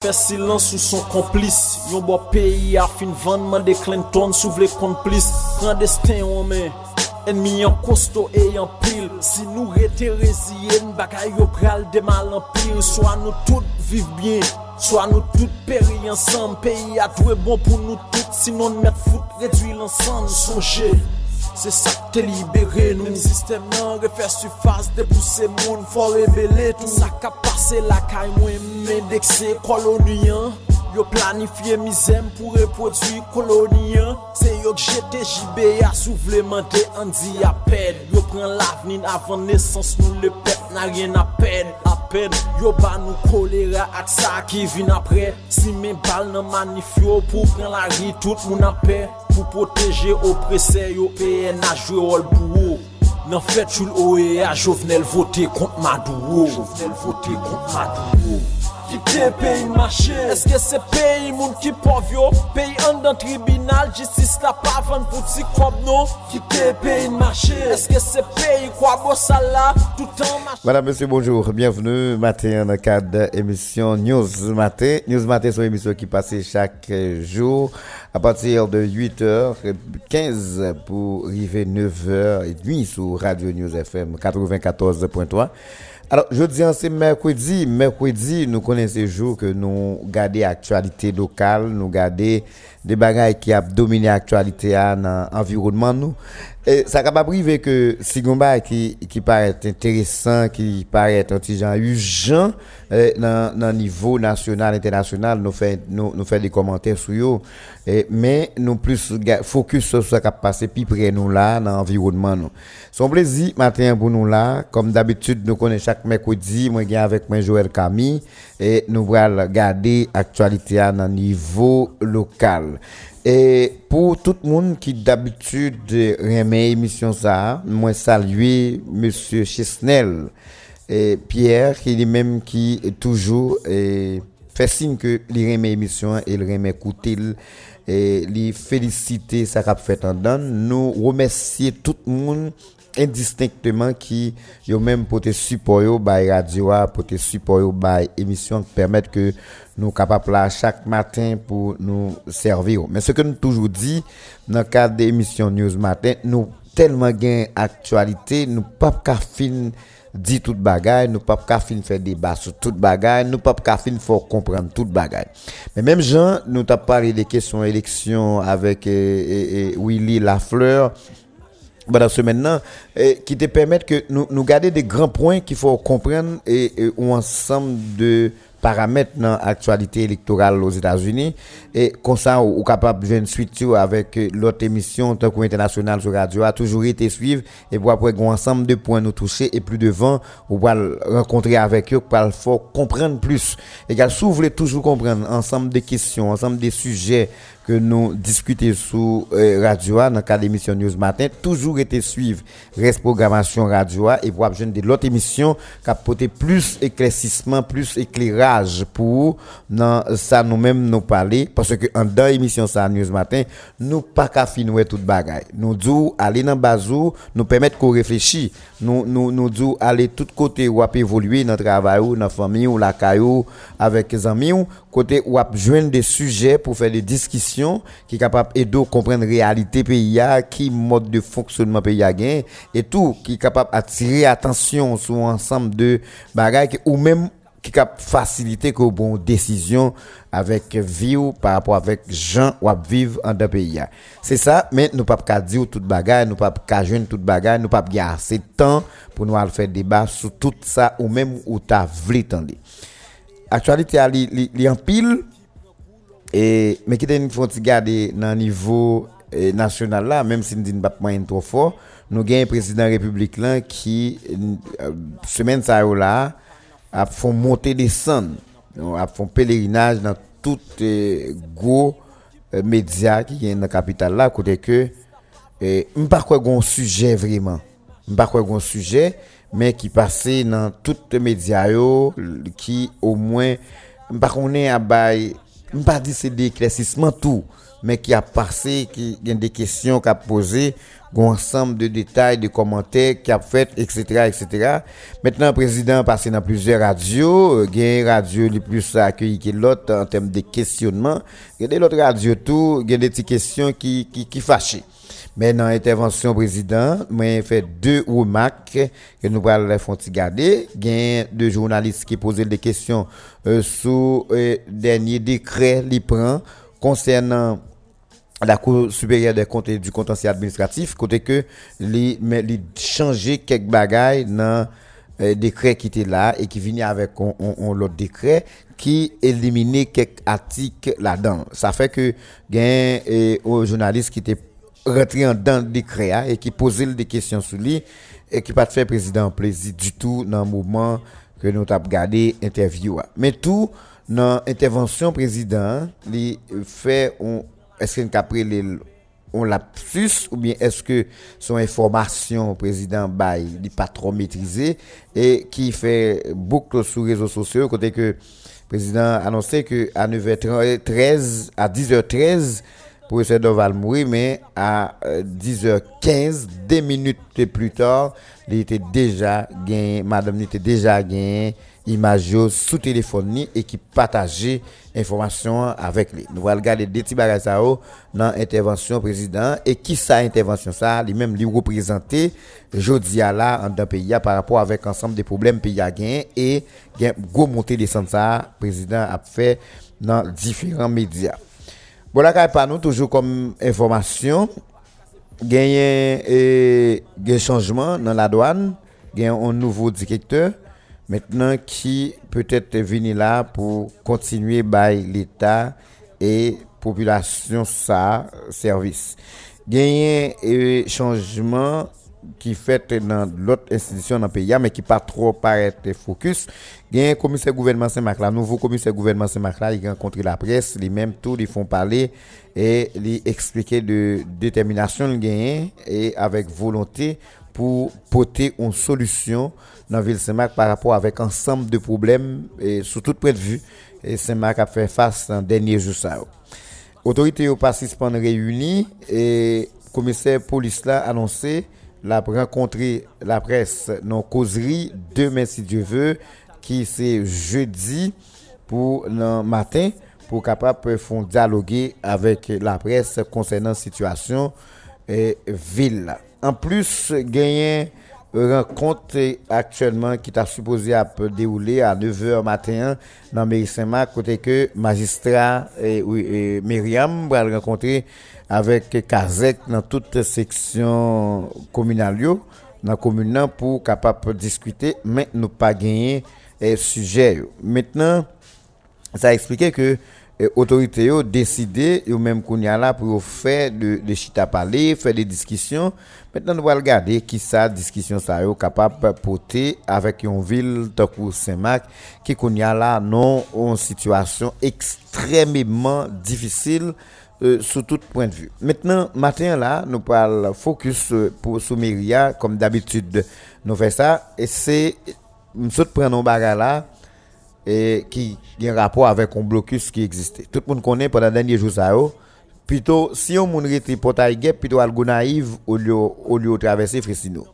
Fè silans ou son komplis Yon bo peyi a fin vanman de Clinton sou vle komplis Pren destin ou men Enmi yon kosto e yon pil Si nou rete reziyen Baka yo pral de mal an pil Soa nou tout viv bien Soa nou tout peri ansan Peyi a dwe bon pou nou tout Sinon met fout redwi lansan Sonje Se sak te libere nou Mèm sistem nan refè sufas Depouse moun fò rebele tout Sak a pase lakay mwen mèdekse koloniyan Yo planifiye mizem pou reprodwi koloniyan Se yo k jete jibe ya souvlemente Andi apen Yo pren lavnin avan nesans nou le pep Nan rien apen Apen Yo ba nou kolera ak sa ki vin apre Si men bal nan manifyo Pou pren la ri tout moun apen Pou proteje oprese yo PN a jwe ol pou ou Nan fet chou l'OEA Jovenel Madou Jovenel vote kont Madou Ki te peyi mache Eske se peyi moun ki pov yo Peyi an dan tribunal Jistis la pa van pou ti kob no Ki te peyi mache Eske se peyi kwa bo sala Toutan mache Madame, monsieur, bonjour. Bienvenue matin dans le cadre de l'émission News Matin. News Matin, une émission qui passe chaque jour à partir de 8h15 pour arriver 9h30 sur Radio News FM 94.3. Alors, je dis c'est mercredi. Mercredi, nous connaissons ces jours que nous gardons l'actualité locale, nous gardons des bagailles qui ont dominé l'actualité dans l'environnement. Nous. Et ça n'a pas privé que si Gomba qui, qui paraît intéressant, qui paraît antigen urgent, eh, dans le niveau national, international, nous fait, nous, nous fait des commentaires sur eux. Eh, mais nous plus focus sur ce qui a passé plus près nous là, dans l'environnement. Son plaisir, matin pour nous là, comme d'habitude, nous connaissons chaque mercredi, moi viens avec moi Joël Camille, et nous allons garder l'actualité à un niveau local. E pou tout moun ki d'abitude reme emisyon sa, mwen salye M. Chesnel, e Pierre ki li menm ki toujou e, fesin ke li reme emisyon e li reme koutil, e, li felicite sa kap fetan dan, nou remesye tout moun indistinctement qui yo même pour te support yo by radio pour te support yo by émission qui permettent que nous capables là chaque matin pour nous servir. Mais ce que nous toujours dit dans le cadre de l'émission news matin nous tellement gain actualité nous pas qu'à fin dit toute bagaille nous pas qu'à fin faire débat sur toute bagaille nous pas qu'à fin faut comprendre toute bagaille. Mais même Jean nous t'a parlé des questions élections avec euh, euh, euh, Willy Lafleur. Pendant ce maintenant eh, qui te permettent que nous, nous garder des grands points qu'il faut comprendre et, et ensemble de paramètres dans l'actualité électorale aux États-Unis. Et comme ça ou, ou capable de une suite avec euh, l'autre émission tant que international sur radio a toujours été suivre. Et pour après un ensemble de points nous toucher et plus devant ou pour rencontrer avec eux pour faut comprendre plus. Et qu'elle s'ouvre toujours comprendre ensemble des questions ensemble des sujets que nous discutons sur euh, Radio dans le cadre de l'émission News Matin. Toujours été suivre reste programmation Radio et pour abjeune de l'autre émission qui apporter plus éclaircissement, plus éclairage pour dans ça nous-mêmes nous parler parce que en dans émission ça News Matin, nous pas qu'à finir toute bagaille. Nous disons aller dans bazou, nous permettre qu'on réfléchisse Nous nous nous aller tout côté où a évoluer dans travail ou dans famille ou la caillou avec les amis ou côté où joindre des sujets pour faire des discussions qui capable aider comprendre réalité pays qui mode de fonctionnement pays et tout qui capable attirer attention sur ensemble de bagages ou même qui cap faciliter que bon décision avec vie ou par rapport avec gens ou vivre en deux pays. C'est ça, mais nous pas qu'à dire toute bagarre, nous pas qu'à jeune toute bagarre, nous pas qu'à assez de temps pour nous faire débat sur tout ça ou même où t'as voulu tendre. Actualité a li, li, en pile et mais qui une faut garder dans niveau eh, national là même si nous dit pas moyen trop fort, nous gagne président république là qui euh, semaine ça là ap fon monte desan, non, ap fon pelerinaj nan tout eh, go eh, media ki gen nan kapital la, kote ke eh, mpa kwe gon suje vreman, mpa kwe gon suje, men ki pase nan tout media yo, ki o mwen, mpa konen abay, mpa di se de eklesisman tou, men ki ap pase, ki gen de kesyon ka pose, un ensemble de détails, de commentaires qui a fait, etc., etc. Maintenant, le président passé dans plusieurs radios, euh, il radio les plus accueilli que l'autre en termes de questionnement. Il y a l'autre radio tout, il y a des petites questions qui, qui, qui fâchent. Mais dans l'intervention président, moi fait deux remarques que nous allons les faire garder. Il y a deux journalistes qui posaient des questions euh, sur le euh, dernier décret, les prend concernant la Cour supérieure des comptes et du contentieux administratif, côté que les, mais les changer quelques bagailles dans euh, décret qui était là et qui venait avec on, on, on l'autre décret qui éliminait quelques articles là-dedans. Ça fait que gain euh, aux journalistes qui étaient rentrés dans le décret et qui posaient des questions sur lui et qui pas fait président plaisir du tout dans le moment que nous avons regardé interview. Mais tout dans intervention président, il fait on est-ce qu'après on plus ou bien est-ce que son information président bail n'est pas trop maîtrisé et qui fait beaucoup sur les réseaux sociaux côté que le président a annoncé que à 9h13 à 10h13 professeur Doval mourir mais à 10h15 deux minutes plus tard il était déjà gagné madame était déjà gagné imaj yo sou telefon ni e ki pataje informasyon avek li. Nou wal gade deti bagay sa yo nan intervensyon prezident e ki sa intervensyon sa li menm li reprezente jodi a la an dan peya par rapport avek ansam de problem peya gen e gen go monte desan sa prezident ap fe nan diferan media. Bon la kay pa nou toujou kom informasyon genyen e, gen chanjman nan la douan, genyen an nouvo direkteur maintenant qui peut-être venir là pour continuer par l'État et population ça service? Gagner un changement qui fait dans l'autre institution dans le pays, mais qui pas trop paraître focus. Il y a un commissaire gouvernement Saint-Marc, là, nouveau commissaire gouvernement Saint-Marc, là, il a la presse, les mêmes tout, ils font parler et ils expliquer de détermination le et avec volonté pour porter une solution dans ville Saint-Marc par rapport avec ensemble de problèmes et sous toute point de vue et Saint-Marc a fait face en dernier jour ça. Autorité au pas réunie et commissaire police là annoncé la rencontrer la presse non causerie demain si Dieu veut qui c'est jeudi pour le matin pour capable font dialoguer avec la presse concernant situation et ville. En plus, gagner rencontre actuellement qui t'a supposé à dérouler à 9h matin dans Mairie Saint-Marc, côté que magistrat et, oui, Myriam va rencontrer avec Kazek dans toute section communale dans commune pour capable discuter mais ne pas gagner un sujet. Maintenant, ça a expliqué que autorité yo décidé yo même qu'on y a là pour faire de de chita parler faire des discussions maintenant nous allons regarder qui ça discussion ça yo capable porter avec une ville de Saint-Marc qui qu'on y a là non en situation extrêmement difficile euh, sous tout point de vue. Maintenant, matin là, nous parlons focus euh, pour Soumiria, comme d'habitude, nous faisons ça, et c'est, nous prenons un là, et qui a un rapport avec un blocus qui existait. Tout le monde connaît pendant les derniers jours, ça, plutôt, si on monde rete portail guêpe, plutôt algo naïve au lieu, au lieu de traverser Fresino.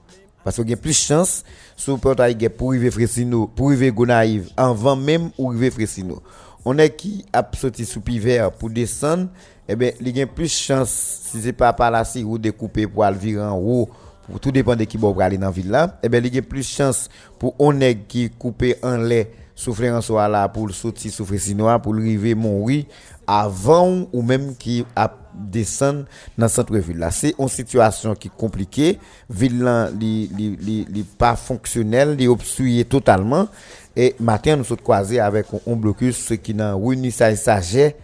Parce qu'il y a plus de chance sur portail guêpe pour arriver Fresino, pour arriver Gonaïve, avant même ou arriver Fresino. On est qui a sauté sous pivert pour descendre, eh bien, il y a plus de chance, si c'est pas par la si ou découpé pour aller virer en haut, pour tout dépend de qui va aller dans la ville là, eh bien, il y a plus de chance pour on est qui coupé en lait souffrir en soi là pour le sortir souffrir sinois pour arriver mourir avant ou même qui a descendre dans centre ville là. C'est une situation qui est compliquée. Ville là n'est pas fonctionnelle est obstruée totalement. Et matin nous sommes croisés avec un, un blocus ce qui dans Winnie Saget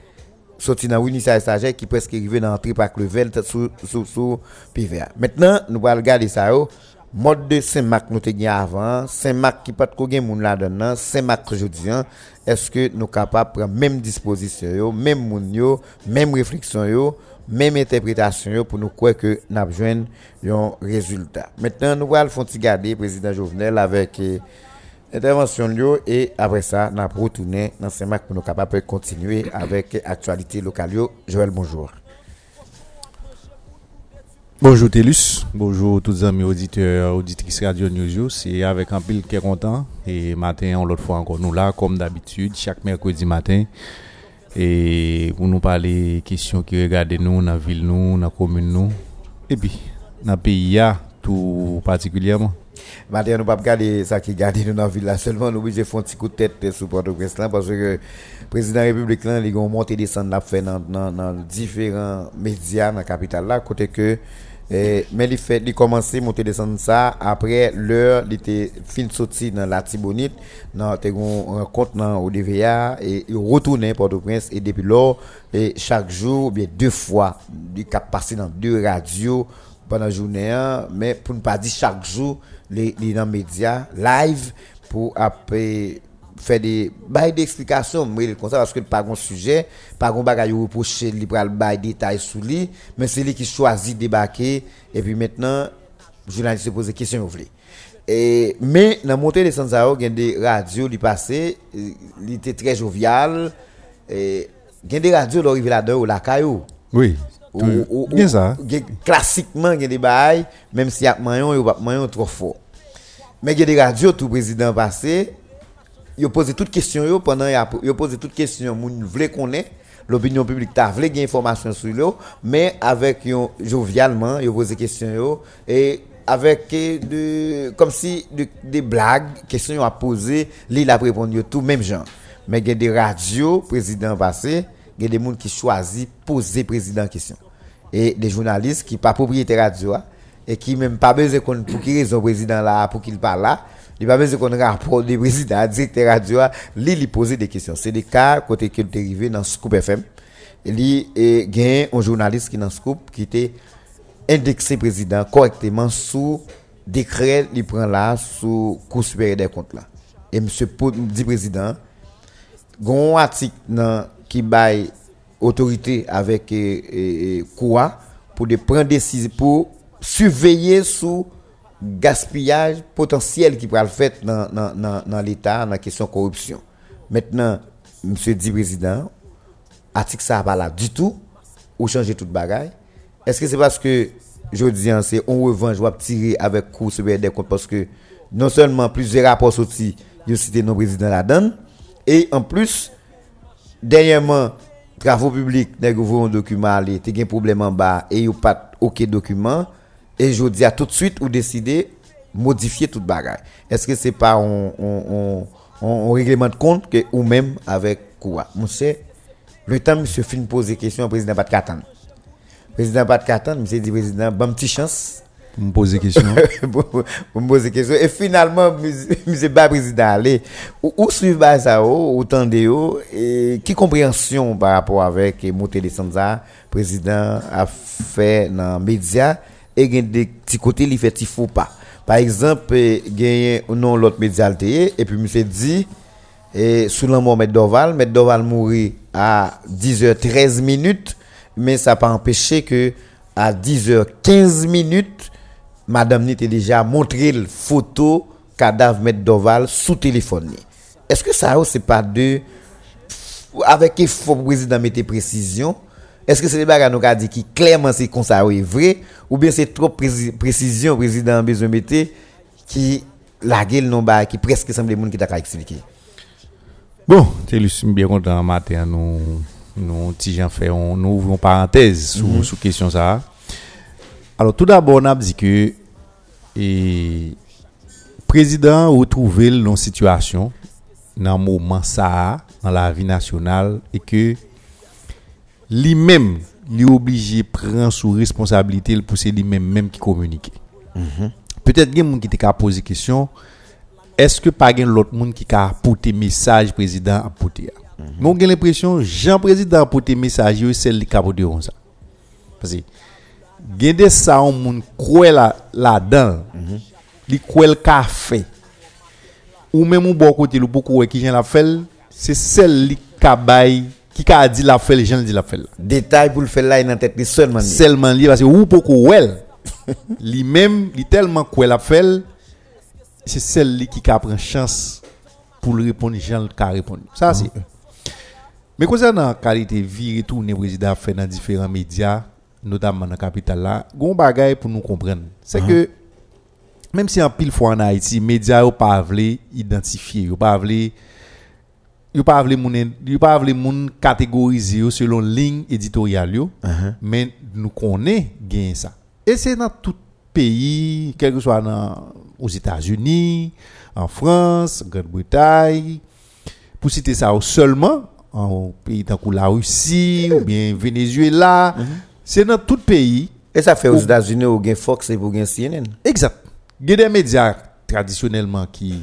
sorti dans Winnie Saget qui presque arrivé dans l'entrée par Clevel sous sous PVA maintenant nous allons regarder ça yo. Mode de Saint-Marc nous avons avant, Saint-Marc qui pas de gen moun là dedans, Saint-Marc aujourd'hui, hein. est-ce que nous capables prendre même disposition même moun yo, même réflexion yo, même interprétation pour nous croire que nous avons un résultat? Maintenant nous allons faire garder président Jovenel avec intervention et après ça, on a retourné dans match pour nous capables continuer avec l'actualité locale. Joël, bonjour. Bonjour Télus, bonjour tous amis auditeurs, auditrices Radio Newsio. C'est avec un pile qui est content. Et matin, on l'autre fois encore nous là, comme d'habitude, chaque mercredi matin. Et pour nous parler des questions qui regardent nous, dans la ville, nous, dans la commune, nous. Et puis, dans le pays, tout particulièrement. Matin, nous ne pouvons pas regarder ça qui garde nous dans la ville là seulement. Nous obligés de faire un petit coup de tête euh, sur Port-au-Prince là parce que le président de la République là, il a monté et descendu la fait dans, dans, dans différents médias dans la capitale là, côté que. Mais il fait il commencé monter descendre ça après l'heure il était fin sorti dans la Tibonite dans une rencontre dans au DVA et il retourné Port-au-Prince et depuis et chaque jour deux fois il a passé dans deux radios pendant la journée hein. mais pour ne pas dire chaque jour les les dans médias live pour après faire des bails d'explication mais comme ça parce que pas un sujet pas un bagage reprocher li pral bail détail sous lui mais c'est lui qui choisit débarquer et puis maintenant journaliste se pose des questions vous et mais dans montée des Sanzao il y a des radios qui passaient il était très jovial et il y a des radios qui là-dedans ou la caillou oui bien ça. classiquement il y a des bails même si y a maillon ou pas maillon trop fort mais il y a des radios tout président passé yo pose toutes questions yo pendant yo pose toutes questions moun vle connaît l'opinion publique t'a vle gain information sur yo mais avec yon jovialement yo pose question yo et avec de comme si de, des blagues questions à poser li la répondre tout même gens mais il y a des radios président passé il y a des gens qui choisissent poser président question. Et des journalistes qui pas propriétaire radio et qui même pas besoin pour qui raison président là pour qu'il parle là Il va besoin qu'on rapport du président, directeur radio, lui, lui poser des questions. C'est des cas, côté qui est arrivé dans Scoop FM. Il y a un journaliste qui dans Scoop, qui était indexé président correctement sous décret, il prend là, sous cours supérieur des comptes là. Et monsieur dit président, gon article nan qui baille autorité avec eh, eh, eh, quoi pour de prendre décision pour surveiller sous gaspillage potentiel qui pourra le faire dans, dans, dans, dans l'État, dans la question de corruption. Maintenant, monsieur dit président, article ça pas là du tout, ou changer toute bagaille. Est-ce que c'est parce que, je dis, c'est on revanche, on va tirer avec coup sur des comptes parce que non seulement plusieurs rapports sortis, ils ont cité nos présidents la donne, et en plus, dernièrement, travaux publics, nous avons un document, il y a un problème en bas, et il n'y a pas OK document. Et je dis à tout de suite, ou décider modifier toute bagage. Est-ce que c'est pas un, règlement de compte que ou même avec quoi? Monsieur, le temps, monsieur fin poser question au président Pat Katan. Président Katan, monsieur dit président, bonne petite chance. Pour me poser question. pour me poser question. Et finalement, monsieur pas président allez, où suivre ça, ou tendez et qui compréhension par rapport avec Moté de Sanza, président a fait dans les médias? e gen de ti kote li fe ti fou pa. Par exemple, genyen ou non lot medyalteye, epi mi se di, e, sou lan moun Met Doval, Met Doval mouri a 10h13 minute, men sa pa empeshe ke a 10h15 minute, madame ni te deja montre l foto kadav Met Doval sou telefon ni. Eske sa ou se pa de, avek e fo prezident mette presisyon, est-ce que c'est des bagages nous a dit qui clairement c'est comme ça est vrai ou bien c'est trop précision président besoin mettre qui la gueule non ba qui presque semble monde qui t'a expliquer. Bon, c'est bien content matin nous nous petit fait on nous ouvrons parenthèse sur mm sur question ça. Alors tout d'abord on a dit que et président retrouvé dans situation dans moment ça dans la vie nationale et que lui-même, lui obligé prendre sous responsabilité pour c'est lui-même même qui communique. Mhm. Peut-être qu'il y a des gens qui t'a posé question est-ce que pas l'autre monde qui a apporté message président à porter? Mm j'ai l'impression Jean président a apporté message c'est celle qui a apporté ça. Parce que gen des ça on monde croit là là-dedans. Mm Li croit le café. Ou même ou bon côté le beaucoup qui gen la fait c'est celle qui a qui a dit la fait, les gens dit la fait. Détail pour le faire là, il a tête seulement. Seulement lui, parce que ou beaucoup well. lui même, il tellement quoi la fait, c'est celle qui a pris chance pour le répondre, gens qui répondre. Ça, c'est Mais concernant la qualité de vie, retourner président fait dans différents médias, notamment dans la capitale là, gon bagaille pour nous comprendre. C'est que même si en pile fois en Haïti, médias n'ont pas voulu identifier, n'ont pas voulu yo pas voulu moun yo pas voulu moun catégoriser selon ligne éditoriale yo, mais nous connaît gain ça. Et c'est dans tout pays, quel que soit dans, aux États-Unis, en France, Grande-Bretagne, pour citer ça seulement en pays tant la Russie ou bien Venezuela, c'est dans tout pays. Et ça fait aux États-Unis ou gain Fox et pour gain CNN. Exact. Il y a des médias traditionnellement qui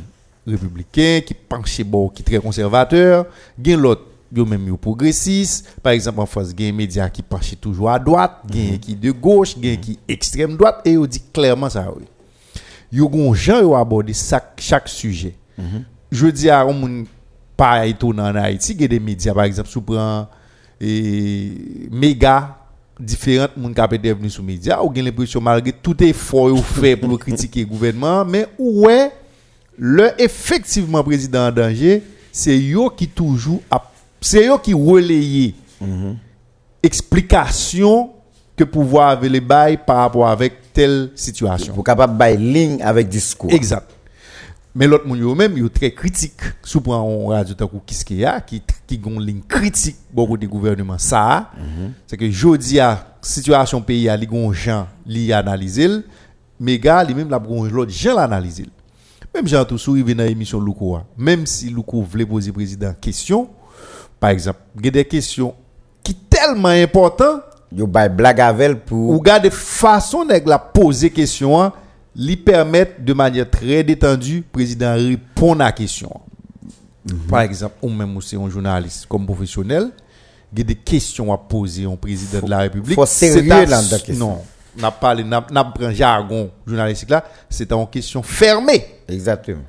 républicains, qui penchent bon, qui très y a l'autre yo même yo progressistes par exemple en France il y a des médias qui penchent toujours à droite y a qui de gauche y a qui extrême droite et yo dit clairement ça oui. Yo gon gens yo aborder chaque, chaque sujet. Je dis à un monde pas étonnant en Haïti a des médias par exemple sous prend et méga différentes moun qui peut venir sur médias ou gain l'impression malgré tout effort yo fait pour critiquer le gouvernement mais ouais le effectivement président en danger c'est yo qui toujours c'est eux qui relayent explication que pouvoir avait les bails par rapport avec telle situation. Pour capable bail ligne avec discours. Exact. Mais l'autre monde yo même yo très critique sous point on radio tant qui a qui qui gon ligne critique beaucoup du gouvernement ça c'est que jodi a situation pays a li gon gens li analyser mais gars li même la gon l'autre gens l'analyser même gens tout sourive dans émission Louko a. même si Louko voulait poser président question par exemple, il y a des questions qui sont tellement importantes. Yo bay blague avec pour Ou garde façon de la poser question, hein, lui permettre de manière très détendue, président répondre à la question. Par exemple, ou même si c'est un journaliste comme professionnel, il y a des questions à poser au président de la République. faut sérieux C'est à- dans la question. Non, n'a pas n'a n'a pas un jargon journalistique là, c'est une question fermée. Exactement.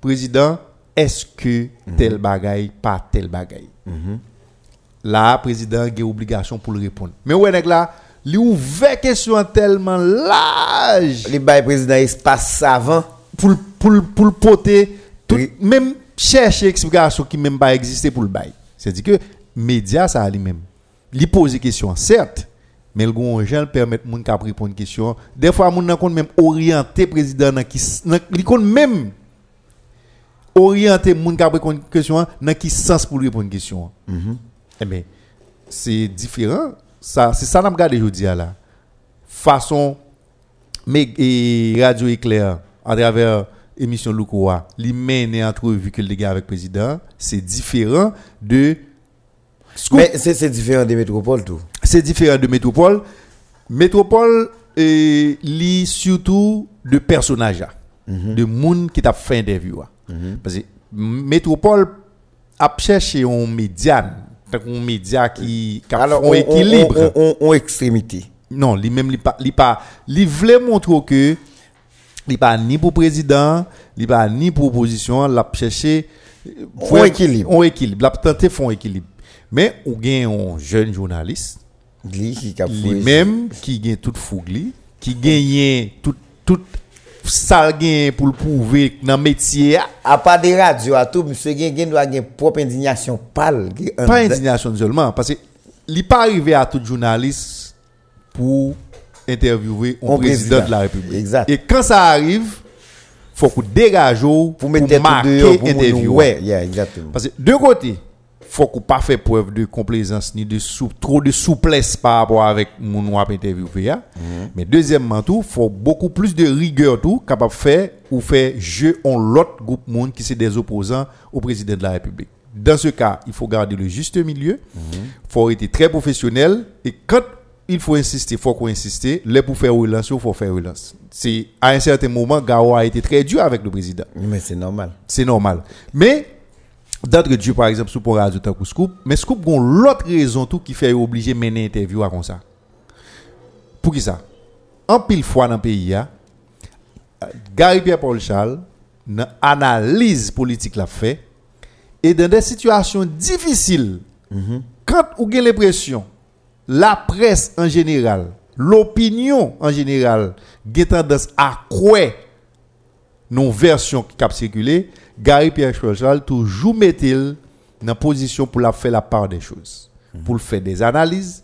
président, est-ce que tel bagaille, pas tel bagaille? Là, président a une obligation pour le répondre. Mais ouais, nèg là, lui ouvert question tellement large Les bail président espace savant. pour, le- pour, le- pour le poter, tout, Oui. même chercher explication qui même pas exister pour le bail. C'est-à-dire que média ça a lui-même. Il pose des questions, certes, mais le gon gens permet moun ka répondre une question. Des fois moun nan kon même orienter président nan qui nan- li kon même orienter moun ka répondre une question dans qui sens pour répondre une question. Eh bien, c'est différent. Ça, c'est ça n'a regardé aujourd'hui là. Façon mais et radio éclair à travers émission Loukoa, li mène entrevue que le gars avec président, c'est différent de Scoop. Mais c'est c'est différent des métropoles tout. C'est différent de métropole. Métropole et lit surtout de personnages, de monde qui t'a fait interview. ah. Parce que métropole a cherché un médiane, un média qui, qui a Alors un équilibre. On, on, on, on extrémité. Non, lui même lui pas lui pas lui voulait montrer que il pas ni pour président, il pas ni pour opposition, l'a cherché euh, On vraiment- équilibre. On équilibre, l'a tenté font équilibre. Mais on gagne un jeune journaliste Li lui-même qui gagne toute fougue li, qui gagne tout tout pour le prouver dans le métier. ah. à part des radios à tout monsieur gen gen gen gen un- Pas indignation seulement parce que il pas arrivé à tout journaliste pour interviewer un président, de la République. Exact. Et quand ça arrive, faut qu'on dégage pour, pour mettre tête marquer dehors pour interview. nous ouais, yeah, exactement. Parce que de côté, faut qu'on pas faire preuve de complaisance ni de sou, trop de souplesse par rapport avec mon wap interviewé ya. Mais deuxièmement tout, faut beaucoup plus de rigueur tout capable faire ou faire jeu en l'autre groupe monde qui c'est des opposants au président de la République. Dans ce cas, il faut garder le juste milieu. faut être très professionnel et quand il faut insister, faut qu'on insiste. Là pour faire relance, il faut faire relance. C'est à un certain moment, Gao a été très dur avec le président Mais c'est normal. c'est normal. Mais, d'entre Dieu, par exemple, sous pour radio tant que Scoop, mais Scoop a l'autre raison tout qui fait obligé de mener interview à comme ça. Pour qui ça? En pile fois dans le pays, Gary Pierre Paul Charles, dans analyse politique l'a fait, et dans des situations difficiles, quand vous avez l'impression, la presse en général, l'opinion en général, a tendance à croire non version qui cap circuler, Gary Pierre Chevalier toujours met-il dans position pour la faire la part des choses, pour faire des analyses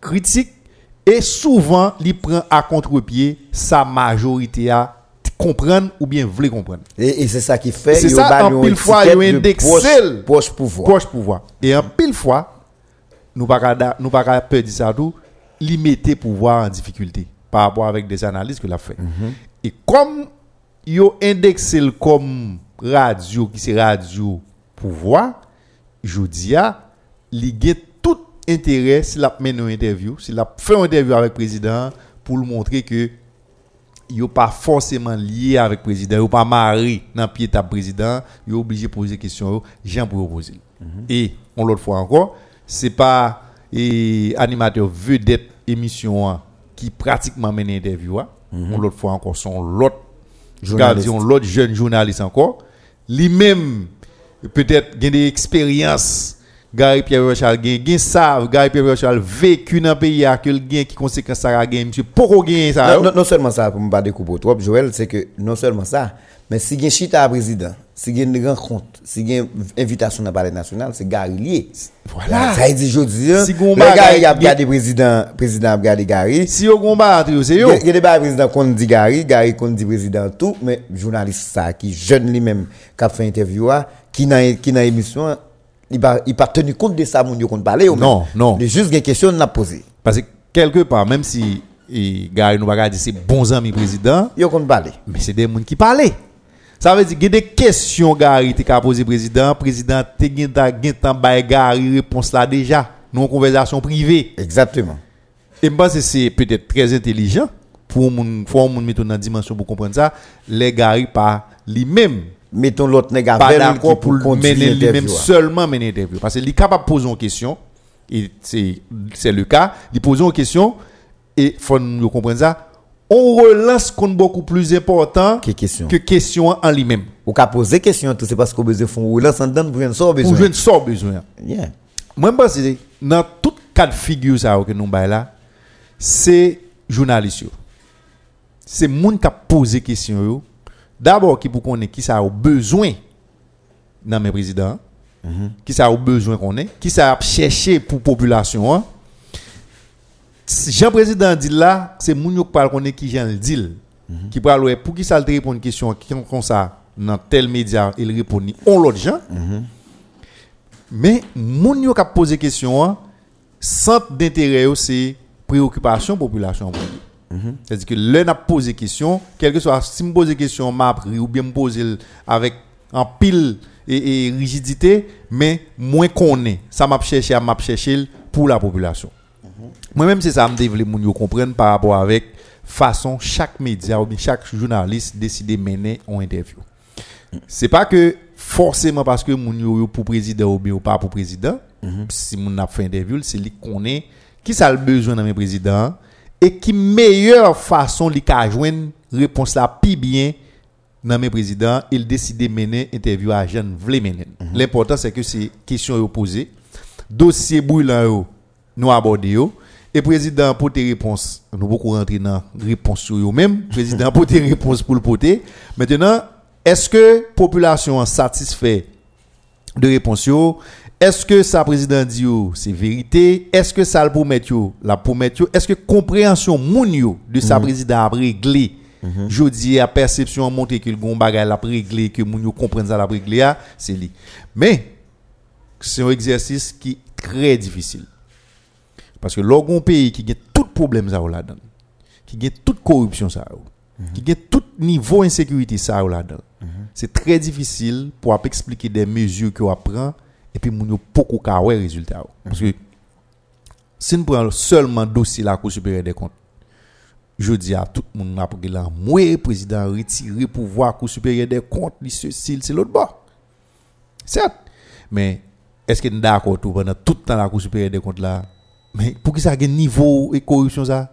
critiques et souvent il prend à contre-pied sa majorité à comprendre ou bien voulait comprendre. Et, et c'est ça qui fait C'est ça, en pile fois, proche- le- proche pouvoir. proche pouvoir. Et en pile fois, nous pas nous pas peur de ça tout, limiter pouvoir en difficulté par rapport avec des analyses que l'a fait. Et comme yo indexé comme radio qui c'est radio pouvoir, je dis à li gen tout intérêt s'il a mené une interview, s'il a fait une interview avec le président pour lui montrer que yo pas forcément lié avec le président, yo pas marié dans pied ta président, yo obligé de poser question yo, Jean pour poser. Et on l'autre fois encore, c'est pas animateur vedette émission qui pratiquement mène interview hein. on l'autre fois encore son l'autre l'autre jeune journaliste encore, lui-même peut-être gain des expériences Gary Pierre Rochal gain gain ça Gary Pierre Rochal vécu dans le pays à que gain qui conséquence ça a gain monsieur pourquoi gain ça Non, non, non seulement ça, pour ne pas découper trop, Joël, c'est que non seulement ça, mais si a un chita président, si il une rencontre, si il une invitation dans le palais national, c'est Gary lié. Voilà. Ça dire, je dis, Si gon Gary a regardé président, président a regardé Gary. si yo combat entre eux, c'est Il yo y a des débats président qu'on dit Gary, Gary qu'on dit président tout, mais journaliste ça, qui jeune lui-même, qui a fait interview, ah, qui dans qui dans émission, il pas il pas tenu compte de ça, mon yo qu'on ou Non, non. Il juste une question n'a posé. parce que quelque part même si Gary nous va dire c'est bons amis président Yo qu'on parlait. mais c'est des gens qui parlaient. Ça veut dire qu'il y a des questions Gary ka poser président, président te gen ta gen tan bay Gary réponse là déjà, nous en conversation privée. Exactement. Et je pense que c'est peut-être très intelligent pour moun faut moun mettre dans dimension pour comprendre ça, les Gary pas lui-même. Mettons l'autre pas avec d'accord pour mener lui-même ah. seulement mener l'interview. Parce qu'il est capable de poser une question et c'est c'est le cas, il pose une question et faut nous comprendre ça, on relance compte beaucoup plus important Que question. que question en lui-même. Ou ka poser question tout c'est parce qu'on besoin font relance en dedans pour une sort Pour besoin. jouer sort besoin. Yeah. Moi, je pense que dans tout cas de figure ça que nous bail là, c'est journaliste. C'est moun qui a posé question. D'abord qui pour connaître qui ça a besoin dans mes présidents, qui ça a besoin qu'on ait, qui ça a cherché pour population. hein. Si Jean président dit là, c'est moun qui parle connaît qui Jean le dit. Qui parle pour qui ça le répond une question qui comme ça dans tel média il répond on l'autre gens. Mais moun yo qui posé question hein, centre d'intérêt c'est préoccupation population. lui. C'est-à-dire que l'un a posé question, quel que soit si me pose question m'a appris ou bien me poser avec en pile et, et rigidité, mais moins qu'on est. Ça m'a cherché à m'a cherché pour la population. Moi-même, c'est ça me développer moun yo comprendre par rapport avec façon chaque média ou bien chaque journaliste décide de mener une interview. C'est pas que forcément parce que moun yo pour président ou bien ou pas pour président, si moun a fait interview, c'est lui connaît qui ça le besoin dans mes présidents et qui meilleure façon li ka joindre réponse là pi bien dans mes présidents, il décide de mener interview à jeune vle mener. L'important c'est que c'est question yo posées, dossier brûlant yo nous aborder yo et président pour tes réponses, nous beaucoup rentrer dans réponse sur yo même, président pour tes réponses pour le poter. Maintenant, est-ce que population satisfait de réponse est-ce que ça président dit c'est vérité? Est-ce que ça le promet la promet est-ce que compréhension moun de sa président a réglé? Jodi a perception a montré que le gon bagay la réglé que moun yo comprenne ça la réglé a, c'est li mais c'est un exercice qui est très difficile parce que l'orgon pays qui a tout problème ça là-dedans qui a toute corruption ça qui a tout niveau insécurité ça là-dedans c'est très difficile pour expliquer des mesures que on prend et puis yo beaucoup ka ouais résultat ou. parce que si nous prenons seulement dossier la Cour supérieure des comptes je dis à tout le monde après là moi président retirer pouvoir Cour supérieure des comptes ceci c'est l'autre bord certes mais est-ce que nous d'accord tout pendant tout le temps la Cour supérieure des comptes là? Mais pour qui ça a un niveau et corruption ça?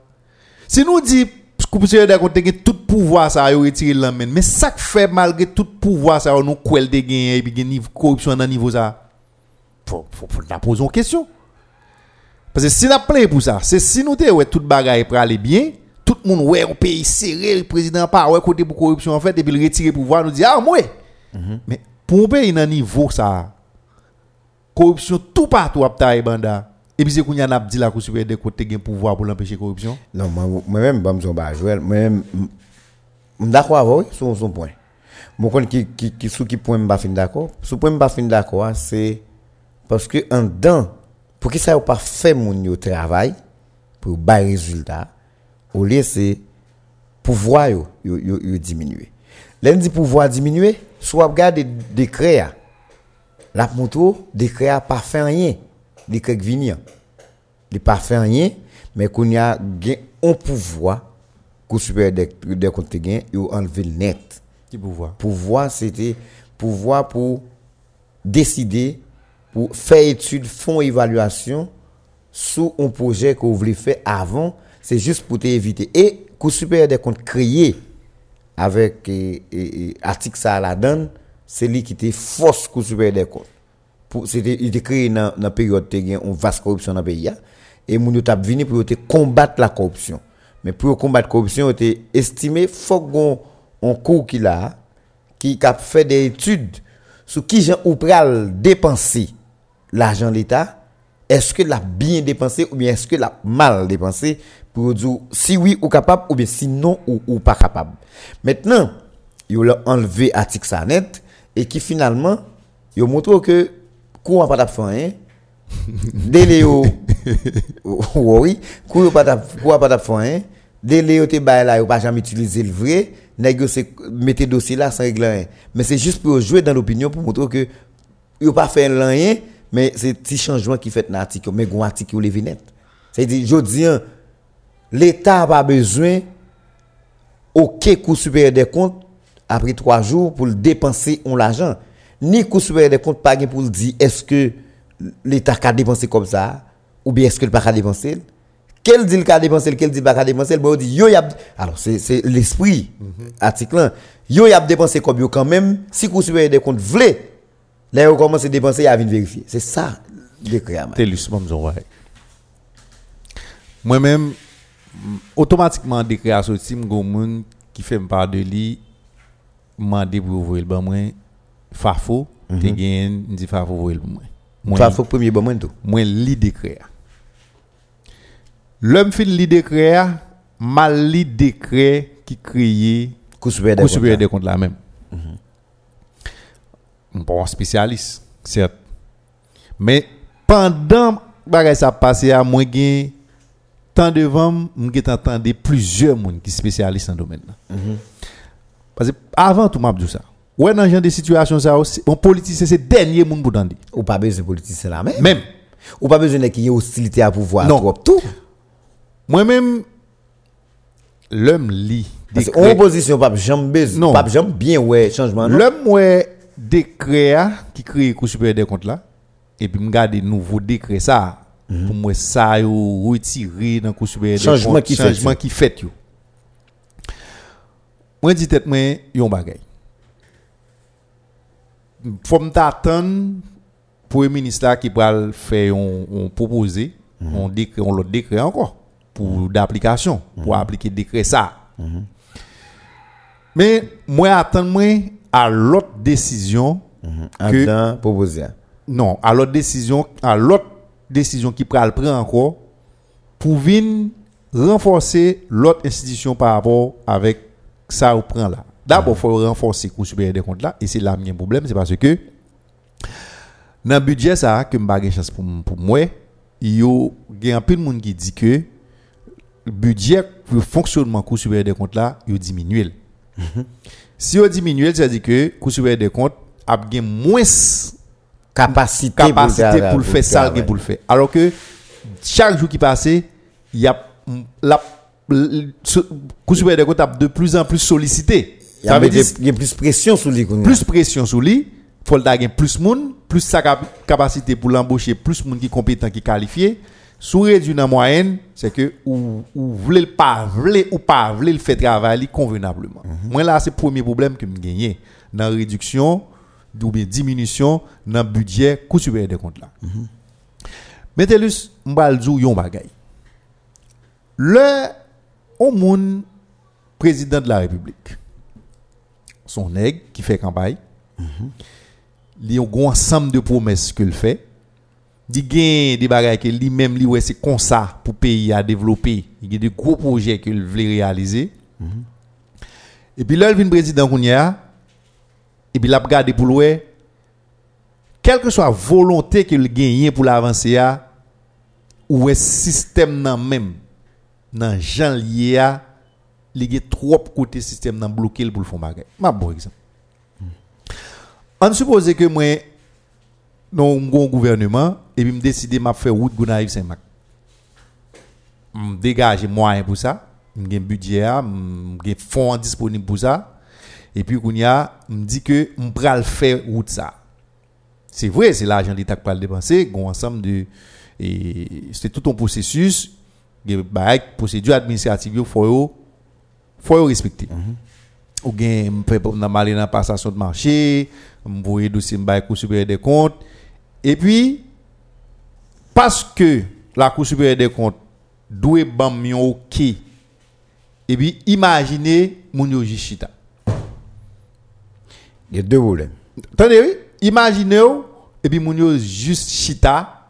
Si nous dit Cour supérieure des comptes a tout pouvoir ça a retiré la main mais ça que fait malgré tout pouvoir ça nous quel de gagner et puis gen niveau corruption dans niveau ça. Faut la poser une question. Parce que si n'a plein pour ça c'est si nous te ouais toute bagaille pour aller bien tout le monde ouais au pays serré, le président pas ouais côté pour corruption en fait et puis il retire pouvoir nous dit ah moi. Mais pour un pays dans niveau ça corruption tout partout à taille banda et puis c'est qu'on y a dit la cour supérieure des pouvoir pour l'empêcher corruption. Non, moi- moi-même, je ne suis pas Joël. Je suis d'accord avec vous sur son point. Mon compte qui, qui, qui, sur qui point, je ne suis d'accord? Sur point, je ne suis d'accord, c'est parce que en dedans, pour que ça n'a pas fait mon travail, pour bas résultat, au lieu c'est pouvoir yo, yo, yo, yo diminuer. L'un dit pouvoir diminuer, soit regarde des décrets. là. La moto, décret pas fait rien. Il pas fait rien, mais un pouvoir que supérieur des comptes yo enlevé le net. Qui pouvoir? Pouvoir c'était pouvoir pour décider pour faire étude, font évaluation sur un projet que vous voulez faire avant, c'est juste pour t'éviter et que supérieur des comptes créé avec eh, eh, eh, article ça la donne, c'est était force que supérieur des comptes. C'était il était créé dans dans période te gen une vaste corruption dans le pays et moun yo t'a venu pour combattre la corruption. Mais pour combattre la corruption, il était estimé faut qu'on on cours qui là qui a fait des études sur qui gens ou pral dépenser l'argent de l'État, est-ce que l'a bien dépensé ou bien est-ce que l'a mal dépensé pour dire si oui ou capable ou bien si non ou, ou pas capable. Maintenant, il a enlevé article ça net et qui finalement il montre que courant pas fait rien délai yo oui courant pas rien délai yo te bail là yo pas jamais utiliser le vrai nèg mettez dossier là sans régler mais c'est juste pour jouer dans l'opinion pour montrer que yo pas fait rien mais c'est petit changement qui fait dans l'article mais gon article levé net. Je dis l'état a pas besoin aucun coût supérieur des comptes après trois jours pour le dépenser on l'argent ni supérieur des comptes pas pour dire est-ce que l'état a dépensé comme ça ou bien est-ce que le pas a dépensé? Quel dit le cas dépensé quel dit pas a dépensé? Bon on dit yo y a alors c'est c'est l'esprit article là. yo y a dépensé comme yo quand même. Si supérieur des comptes vle là yo commence à dépenser y a vérifier. C'est ça décret Télus, bon. Moi-même, automatiquement, décret à sorti, m'gon moun qui fait me de li, mandé pour ouvrir le ban moi, Fafo, te gen, dit Fafo le moi. Moi, Pas faut premier bon moment tout moi li décret. L'homme fin li mal li des Cour comptes supérieur là. des comptes là même. Bon spécialiste, certes. Mais pendant bagay ça passé à moi gen temps devant m'gè entendu plusieurs monde qui spécialistes dans le domaine. là. Parce que avant tout m'a dit ça. Ouais dans genre de situation ça aussi, un politicien c'est dernier monde pour dire. ou pas besoin de politicien là même Même ou pas besoin qu'il y ait hostilité à pouvoir Non. tout moi-même l'homme lit parce que opposition pas jamais besoin Non. pas jamais bien ouais changement L'homme ouais décret qui crée Cour supérieure des comptes là et puis me garder nouveau décret ça pour moi ça yo retirer dans Cour supérieure des Changement qui fait changement qui fait yo. Moi dit tête moi yon bagay. Faut m'attendre pour le ministre là qui va faire on, proposer on décret on l'autre décret encore pour d'application pour appliquer décret ça. Mais moi attendre moi à l'autre décision que- proposé. Non, à l'autre décision, à l'autre décision qui pral prend encore pour venir renforcer l'autre institution par rapport avec ça ou prend là. D'abord, il faut renforcer le cours supérieur des comptes là, et c'est là le problème, c'est parce que dans le budget ça que gen chance pour pour moi, yo gen un peu de monde qui dit que le budget pour le fonctionnement cours supérieur des comptes là, yo diminue. Si yo diminue, ça veut dire que cours supérieur des comptes a moins capacité capacité pour le faire ça pour le faire. Alors que chaque jour qui passe, il y a la le- Cour supérieure des comptes a de plus en plus sollicité. Il y a il plus pression sur lui plus pression sur lui, faut le plus monde, plus sa cap- capacité pour l'embaucher, plus monde qui compétent, qui qualifié. Sous réduit dans moyenne, c'est que ou ou voulez le pas, voulez ou pas, voulez le faire travailler convenablement. Moi là, c'est le premier problème que me gagné dans la réduction ou bien diminution dans le budget coût supérieur des comptes là. Mettez-le, m'bal djou yon bagay. Le au monde président de la République. Son nègre qui fait campagne. Il y a un gros ensemble de promesses qu'il fait. Il y a des bagages que lui-même, lui, ouais, c'est comme ça pour le pays à développer. Il y a des gros projets qu'il veut réaliser. Et puis là, il vient président qu'on y a. Et puis il a regardé pour lui. Quelle que soit la volonté qu'il gagne pour l'avancer, ou est système nan même, nan jan lié à, il y a trop côté système nan bloqué pour le fond bagay. Ma bon exemple. On suppose que moi, dans un gouvernement, et puis me décider m'a faire route Gonaïve Saint-Marc. Me dégager moyen pour ça, me un budget, me fonds disponible pour ça. Et puis qu'on y a, me dit que me pral faire route ça. C'est vrai, c'est l'argent de l'État qui va le dépenser, ensemble de c'est tout un processus, des procédure administrative, faut faut respecter. Ou bien peut aller dans la passation de marché, envoyer dossier à la Cour supérieure des comptes et puis parce que la Cour supérieure des comptes doit bam OK et puis imaginez mon chita. Il y a deux problèmes. Attendez, oui? imaginez et puis mon juste chita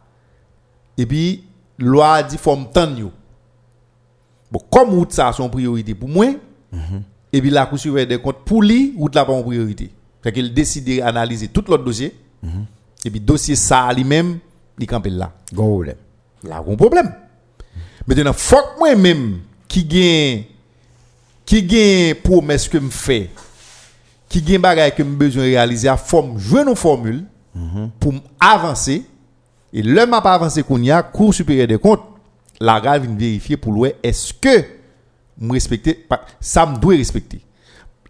et puis loi dit faut. Bon comme route ça son priorité pour moi et puis la Cour supérieure des comptes pour lui route là pas en priorité. Fait qu'il décide d'analyser tout l'autre dossier et puis dossier ça lui-même il campe là. Gon problème. Là un problème. Maintenant faut que moi même qui gagne qui gagne promesse que me fait qui gagne bagay que me besoin réaliser à forme jouer nos formules pour avancer et le m'a pas avancé qu'on y a cour supérieur des comptes la gare vient vérifier pour voir est-ce que me respecter ça me doit respecter.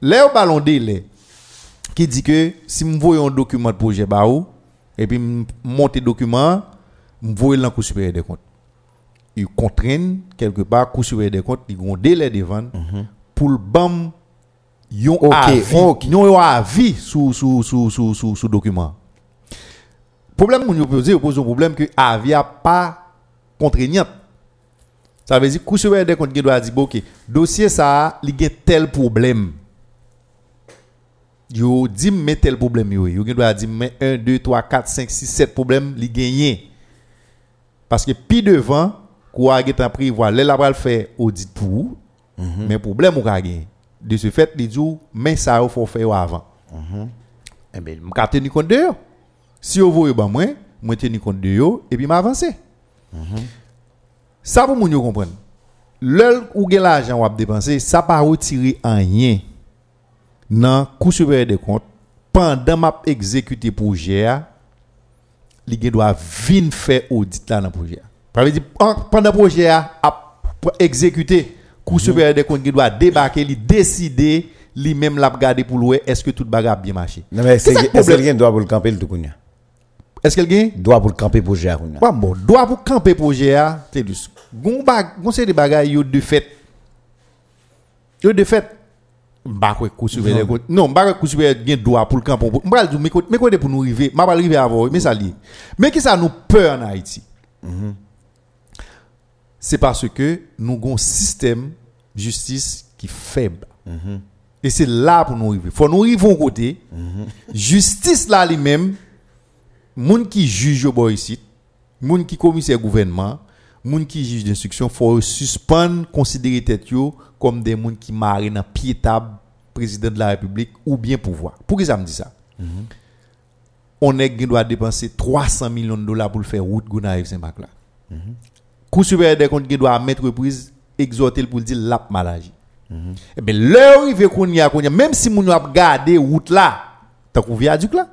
Là au ballon délai qui dit que si me voyons un document de projet ba ou et puis monter document me voyons dans cour supérieur des comptes. Il contraint quelque part cour supérieur des comptes il ont délai de vente pour le bam yon Ok, avis, ok. yon avis sous sous sous document. Problème moun yo pose, yo pose un problème que avis a pas contraignant. Ça veut dire que le des comptes doit dire OK, dossier ça, il y a tel problème. Yo dit mais tel problème yo, yo doit dire mais 1 2 3 4 5 6 7 problèmes li gagné. Parce que pi devant quoi est pris voilà là va le faire audit pour vous, mais problème ou gagné. De ce fait, il dit mais ça il faut faire avant. Eh ben, je tenir compte de. Si vous voyez ben moi, compte de yo et puis m'avancer. Ça pour yo comprendre. L'heure où gen l'argent ou a dépenser, ça pas retirer en rien dans coût supérieur des comptes pendant m'a exécuter projet gen doit vinn faire audit là dans projet. Ça veut dire en- pendant projet a exécuter coût supérieur des comptes qui doit débarquer, li décider li même l'a regarder pour louer est-ce que tout bagarre a bien marché? Non mais C'est c'est quelqu'un doit pour le camper le tout? Est-ce qu'elle gagne Doit pour le camper pour gérer kounya. Ouais, bon, doit pour camper projet c'est juste. Gon bag, gon c'est des bagages yo de fait. Yo de fait. Ba quoi coup. Non, ba coup supérieur gen droit pour le camper. M'bral dire mais côté mais côté pour nous arriver, m'a pas arriver avant, mais ça. Mais qui ça nous peur en Haïti? C'est parce que nous avons un système justice qui est faible. Et c'est là pour nous arriver. Faut nous arriver au côté. Justice là lui-même moun qui juge au boy ici, moun qui commissaire gouvernement, moun qui juge d'instruction, faut suspendre, considérer tête yo comme des moun qui marient dans pied table président de la République ou bien pouvoir. Pour que ça me dit ça? On est qui doit dépenser 300 millions de dollars pour le faire route Gonaïve Saint-Marc là. Cour supérieur des comptes qui doit mettre reprise exhorter pour dire la maladie. Eh bien, l'heure arrive qu'on y a, qu'on y a, même si moun yo a gardé route là, t'as qu'on viaduc là,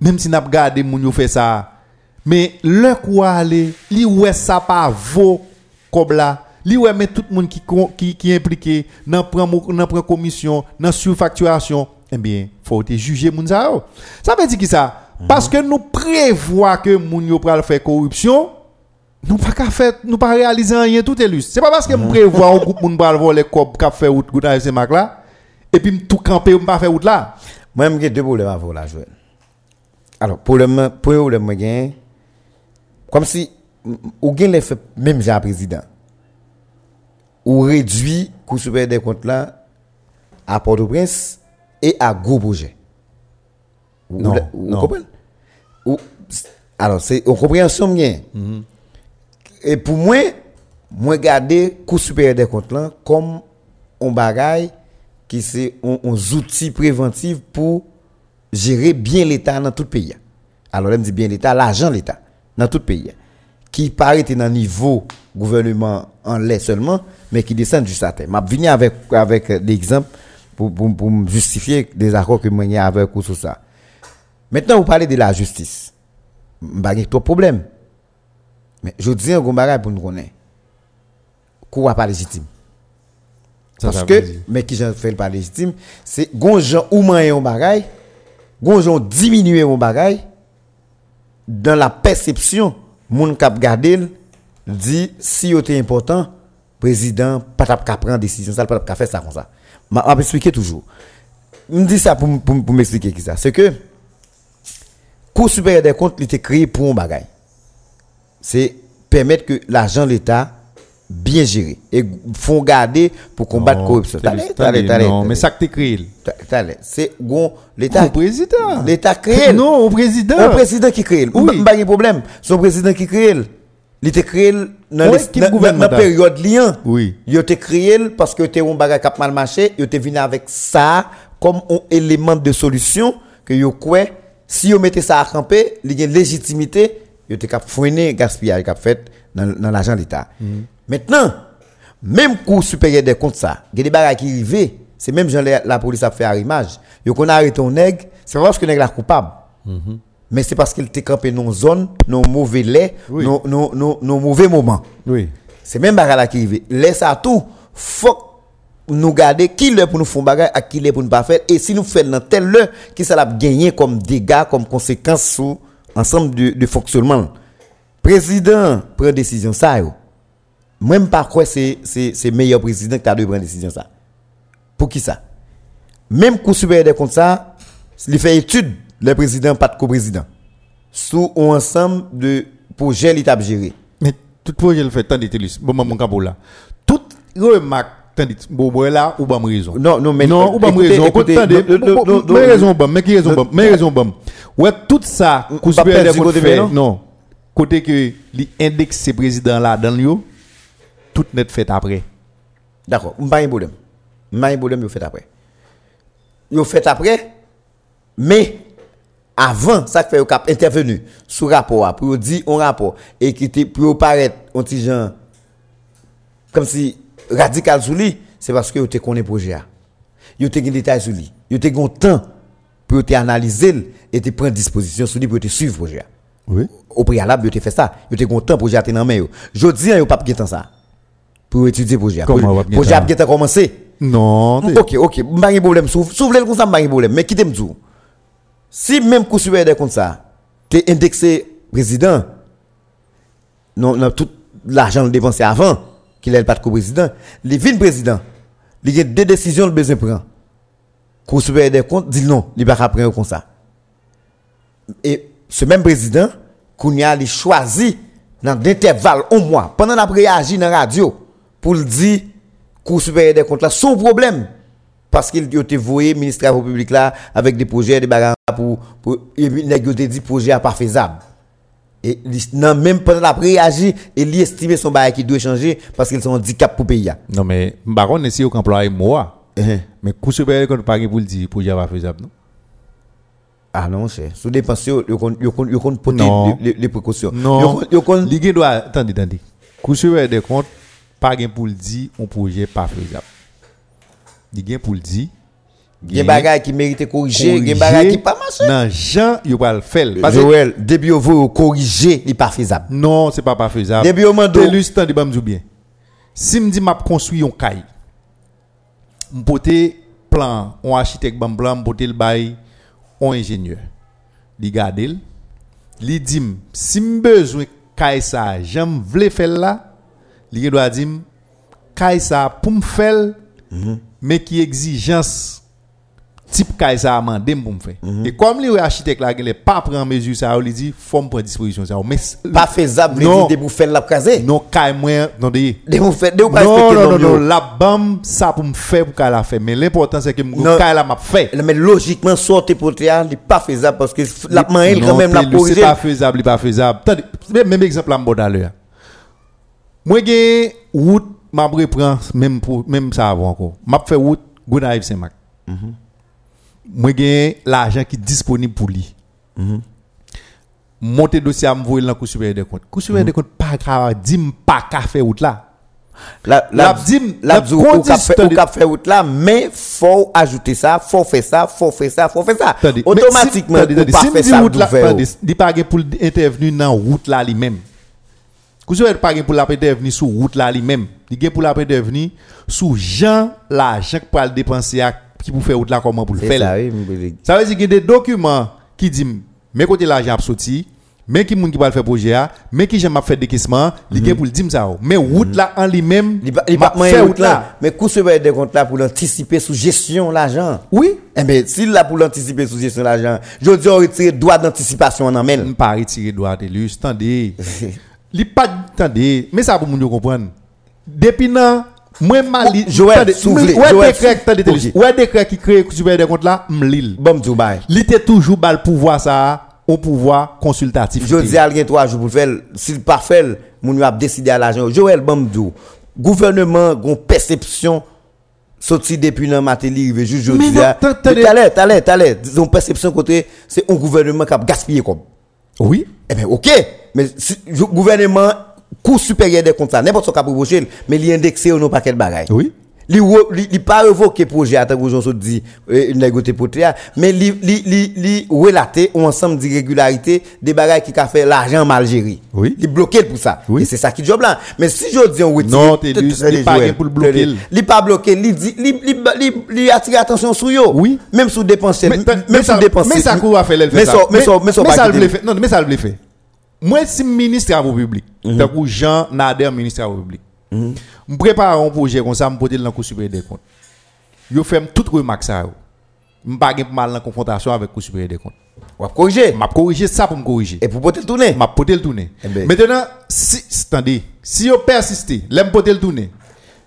même si n'a pas gardé moun fait ça, mais le quoi aller, li ouais ça pas vaut comme là, li ouais mais tout le monde qui qui impliqué dans prend dans prend commission, dans surfacturation, eh bien, faut te juger moun ça. Ça veut dire qui ça? Parce que nous prévoit que moun yo pral faire corruption, nous pas qu'à faire nous pas réaliser rien tout est lus. C'est pas parce que nous prévoit un groupe moun pral voler cop qu'a faire route gouda ces marque là et puis tout camper pas faire route là. Moi, j'ai deux problèmes à vous là, Joël. Alors, problème, problème, j'ai, comme si, ou les fait, même j'ai un président. ou réduit coût supérieur des comptes là à Port-au-Prince et à gros projet. Non, vous, non. comprenez? Ou- alors, c'est une compréhension bien. Et pour moi, moi garder coût supérieur des comptes là comme un bagage qui c'est un outil préventif pour gérer bien l'État dans tout le pays. Alors, là, me dit bien l'État, l'argent de l'État dans tout le pays. Qui paraît dans le niveau gouvernement en lait seulement, mais qui descend jusqu'à terre. Je vais venir avec, avec des exemples pour, pour, pour me justifier des accords que j'ai avec sur ça. Maintenant, vous parlez de la justice. Je n'ai pas de problème. Mais je dis un gros pour nous connaître. Quoi pas légitime. Parce que, mais qui j'en fais pas légitime, c'est gon gens ou un bagay, gon gens diminuer un bagay, dans la perception, moun kap dit si te important, président pas tap ka prendre décision ça, pas ka faire ça comme ça. M'a expliquer toujours. Me dit ça pour pour, m'expliquer qui ça. C'est que Cour supérieure des comptes il était créé pour un bagay. C'est permettre que l'argent de l'État bien géré et font garder pour combattre la corruption. Non, mais ça que t'es créé. C'est l'État Au président. l'État crée. Non, au président. Un président qui crée. Oui. Pas de problème. Son président qui crée. Il était créé dans la période liant. Oui. Il était créé parce que était un bagage qui a mal marché, il était venu avec ça comme un élément de solution que yo quoi si yo mettez ça à camper, il y a une légitimité, il était cap freiner gaspillage qu'a fait dans, dans l'argent de l'État. Maintenant, même cour supérieur des comptes ça, il y a des bagages qui arrivent, c'est même gens la, la police a fait arrimage. Yo qu'on a arrêté un nègre, c'est pas parce que nègre est coupable. Mais c'est parce qu'il était campé dans une zone, dans un mauvais lait, Oui. dans mauvais moment. Oui. C'est même bagay là qui arrive. Laisse ça tout. Faut nous garder qui l'heure pour nous faire bagay à qui l'heure pour nous pas faire et si nous faisons dans telle heure qui ça l'a gagné comme dégâts comme conséquence sur ensemble de, de fonctionnement? Président prend décision ça yo. Même pas quoi c'est c'est meilleur président qui a dû prendre décision ça. Pour qui ça Même cour supérieur des comptes ça, il fait étude le président pas de co-président sous un ensemble de projets l'état géré. Mais tout projet le fait, tandis Télus. Bon, mon capot là. Tout remarque, tandis, bon, bon, là, ou pas raison. Non, non, mais non, ou écoutez, raison. écoutez, mais raison, bon, mais qui raison, bon, mais raison, bon. Ouais, tout ça, du comptes côté, non? Côté que, l'index ces présidents là, dans le tout net fait après. D'accord, pas un problème. Pas un problème, vous faites après. Vous faites après, mais avant, ça fait avez intervenu sur le rapport, pour vous dire un rapport, et qui était pour vous paraître un petit genre, comme si radical sur lui, c'est parce que vous avez connu projet. Vous avez des détails sur lui. Vous avez un temps pour vous analyser le et te prendre disposition sur lui pour te suivre le projet. Oui. Au préalable, vous avez fait ça. Vous avez un temps pour jeter dans main. Je dis, vous n'avez pas de temps ça. Pour étudier le projet. Comment projet a avez bien commencé. Non, t'es- Ok, ok, pas de problème. Soufflez le comme ça, pas de problème. Mais quittez-moi tout. Si même coup des comptes ça, t'es indexé président, non, non, tout l'argent dépensé avant, qu'il ait pas de co-président, les vignes président, il y a deux décisions le besoin prend. Cour supérieur des comptes dit non, il va pas prendre comme ça. Et ce même président, qu'on a choisi dans l'intervalle un mois, pendant la réagi dans la radio, pour le dire, Cour supérieure des comptes là, son problème. Parce qu'il a été voué, ministre des Travaux publics là, avec des projets, des bagages pour, pour, et puis, il a dit projet pas faisable. Et non, même pendant la réagi, il estime son bagage qui doit changer parce qu'ils sont handicap pour payer. Non, mais, baron, si vous employez moi, Eh, mais coup supérieur qu'on pas pour le dire, pour dire pas faisable, non? Ah non, cher. Sous kon yo kon porter les, précautions. Non. Ligue doit, attendez, attendez. Coup supérieur des comptes, pas gain pour le dire, un projet pas faisable. Ligue pour le dire. Il y a des bagages qui méritent corriger, il y a des bagages qui pas marché. Non, Jean, il va le faire. Parce que, Joël, depuis vous vous corriger, il pas faisable. non, c'est pas pas faisable. Depuis au mando. Télus, attendez, bah, me dis bien. Si me dit m'a construit un caille, m'pote plan, un architecte blanc, m'pote le bail, un ingénieur. Li gade l, li dim, si m besoin caille ça, j'aime vle faire là, li doit dim, caille ça pour me faire, mais qui exigence type kay ça amendé pour me faire. Mhm. Et comme les architectes là, il pas prendre mesure ça, il dit faut me prendre disposition ça. Mais Pas faisable, Non. de vous faire la craser. non kay moi non de De vous faire, de pas non, respecter non, non, non, la bam, ça pour me faire pour qu'elle la fait. Mais l'important, c'est que la m'a fait. Mais logiquement, sortir pour théâtre, n'est pas faisable parce que la main, elle, quand même, la corriger. C'est pas faisable, pas faisable. Même exemple, là, d'ailleurs. Mwen gen route, m'a reprend même pour même ça avant encore. M'a fait route Gonaïve Saint-Marc. Mm Mwen gen l'argent qui disponible pour lui. Mm -hmm. Monter dossier à m'voyer dans supérieur des comptes. Cour supérieur des comptes pas grave, dim pas ka faire route là. La la dim la ou ka faire route là, mais faut ajouter ça, faut faire ça, faut faire ça, faut faire ça. Automatiquement, si, pas faire ça. Route là, il pas pour intervenir dans route là lui-même. Vous savez pas pour la intervenir sur route là lui-même. Il gen pour la intervenir sur Jean l'argent pour le dépenser qui pour faire route là comment pour le C'est faire. ça, oui. Ça veut dire qu'il y a des documents qui disent mais côté l'argent sorti mais qui moun qui va le faire projet mais qui j'aime faire décaissement, il gen pour le dire ça. Mais route là en lui-même, Il moyen fait route là. Mais sur des comptes là pour l'anticiper sous gestion l'argent? Oui, Eh bien, s'il là pour l'anticiper sous gestion l'argent, je dis on retire droit d'anticipation en amène. ne pas retirer droit de lui, attendez. li pas attendez mais ça pour moun yo comprendre depuis nan moi mali Joël souvlé ouais décret attendez ouais décret qui crée super des comptes là m'lil. Bon Dubaï il était toujours bal pouvoir ça au pouvoir consultatif. Je dis alguien trois jours pour faire s'il pas faire moun yo a décidé à l'argent. Joël Bamdou gouvernement gon perception sorti depuis nan Matéli rive juste aujourd'hui là t'allais t'allais t'allais ont perception côté c'est un gouvernement qui a gaspillé comme. Oui. Eh bien, ok. Mais gouvernement, coût supérieur des comptes, n'importe ce qu'a proposé, mais il indexé au non paquet de bagages. Oui. Li re- li, li pas révoqué projet à tant que j'en dit négocié pour mais li li li li relaté un ensemble d'irrégularités des bagages qui a fait l'argent mal géré. Oui. Il bloqué pour ça. Oui. Et c'est ça qui job là. Mais si je dis on retire Non, t'es t- lu- t- li pas pour le bloquer. Li pas bloqué, li dit li li li, li attire attention sur yo. Oui. Même sous dépenser même sous ça, dépenser. mais ça quoi fait elle fait Mais ça. mais ça mais ça le fait. Non, mais ça le fait. Moi si ministre travaux publics, Mhm. tant que Jean Nader ministre des travaux publics. Mm-hmm. Je prépare un projet comme ça, je vais dans le supérieur des comptes. Je fais toute remarque ça. Je ne pas mal en confrontation avec le supérieur des comptes. Je vais corriger. Je vais corriger ça pour me corriger. Et pour porter le tourner. Je vais porter le tourner. Eh maintenant, si, attendez, si vous persistez, je vais porter le tourner.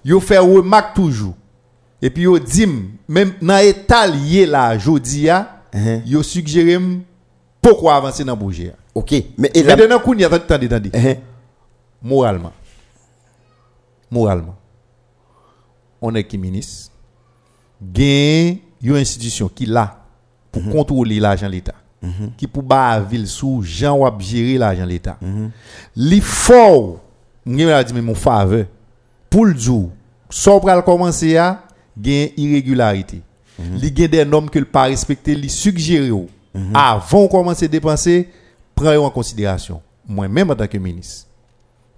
Vous faites remarque toujours. Et puis vous dites, même dans l'état lié là, je dis, vous uh-huh. suggérez pourquoi avancer dans le projet. Ok. Mais, et maintenant, vous attendez, attendez. Uh-huh. Moralement. Moralement, on est qui ministre, gagne une institution qui là pour contrôler l'argent de l'État, qui pour ba ville sous Jean ou gérer l'argent de l'État. Li fort, m'gè dit mais mon faveur pour le jour, so pral commencer à gagne irrégularité. Li gagne des normes que le pas respecter, li suggérer ou, avant commencer à dépenser, prendre en considération. Moi même en tant que ministre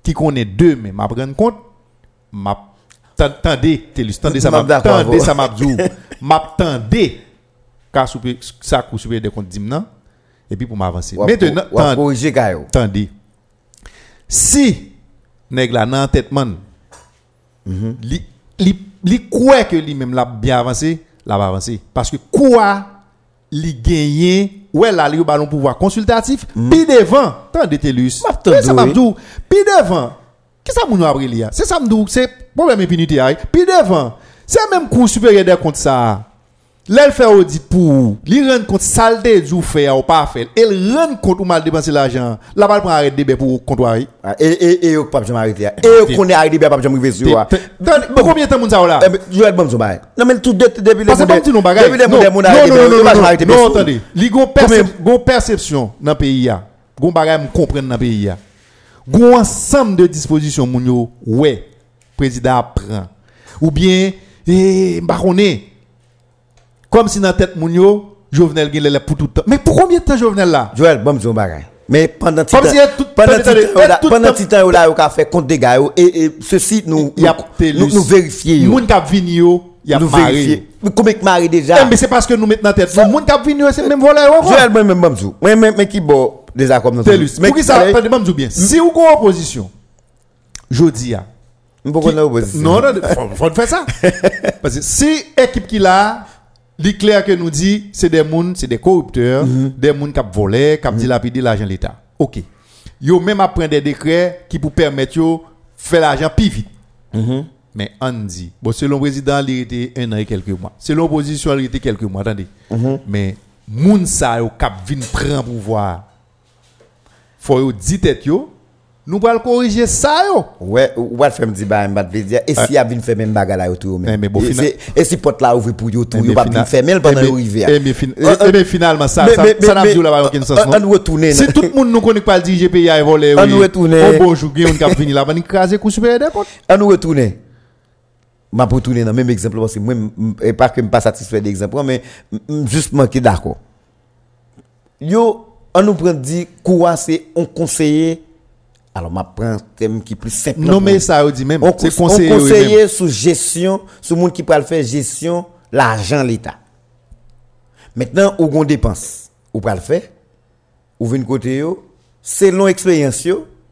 qui connaît deux mais m'a prendre compte m'a tendez télus tendez ça m'a tendez ça m'a dit m'a tendez ka souper ça coup souper des comptes dimnan et puis pour m'avancer. Maintenant tendez. corriger Kayo. Tandis, si nèg la nan tête man, li li li croit que lui même l'a bien avancé, l'a avancé parce que quoi li gagné? Ouais là li au ballon pouvoir consultatif puis devant oui. dit puis devant Ki sa moun yo apre li ya? Se sa mdou, se problem impunite ya. Pi devan, se menm kou superior de kont sa. Lèl fè audit pou, li ren kont salde djou fè ya ou pa fè, el ren kont ou mal depanse l'ajan, la pal pran arrête debe pou kontwari. Ah, e, e, e yo pap jom arrête ya, e yo konen arrête debe pap jom rive sou ya. Mwen koumyen tan moun sa ou la? Jou el bom sou bay. Nan men tout det debi le moun de moun arrête debe, moun arrête debe sou. Non, non, non, li gon persepsyon nan peyi ya, gon bagay moun kompren nan peyi ya. Gon ensemble de dispositions moun ouais président prend ou bien eh connaît. Comme si dans tête moun yo Jovenel pour tout le temps. Mais pour combien de temps Jovenel là? Joël bon so bail. Mais pendant tout- pendant tout temps- là on a fait compte des gars et ceci nous nous vérifier. Moun k'ap vini yo, y a Nous vérifier. Mais Combien que maré Eh, déjà? mais c'est parce que nous mettons dans tête. Moun k'ap vini c'est même voleur. Joël moi même bon mais mais qui bon dans Telus. Mais Pour qui ça, attendez, bien. Si vous avez opposition. Pourquoi on a opposition? Non, non, faut, faut faire ça. Parce que si équipe qui là, li clair que nous dit c'est des moun, c'est des corrupteurs, Mhm. des moun qui volé, qui dilapidé l'argent de l'État. OK. Yo même à prendre des décrets qui pour permettre yo faire l'argent plus vite. Mhm. Mais on dit, bon, selon le président, il était un an et quelques mois. Selon l'opposition, il était quelques mois. Attendez. Mhm. Mais, moun sa yo kap vin pouvoir. Faut dit tête yo, nous allons corriger ça yo. Ouais, ou va faire me dire bah veut dire et si y a vinn faire même bagarre là Eh, même. bon, Et et si porte là ouvre pour yo tout, Eh, yo pas vinn même pendant eh, mais- rivière. eh, mais fin- eh, mais finalement, ça, ça, n'a pas là aucun sens. on- non? on retourne, Si tout le monde nous connaît pas le dire GPI a volé, On oui. retourne. Au bon jour, on cap venir là, on écraser coup des comptes. On nous retourne. M'a pour tourner dans même exemple parce que moi et pas que me pas satisfait d'exemple mais juste manquer d'accord. Yo On nous prend dit quoi c'est un conseiller. Alors, je prends un thème qui est plus simple. Non, mais ça, on dit même. On, c'est conseiller. On conseiller sous gestion, sous monde qui peut faire gestion, l'argent, l'État. Maintenant, où on dépense, ou pas le faire, ou une côté, selon expérience,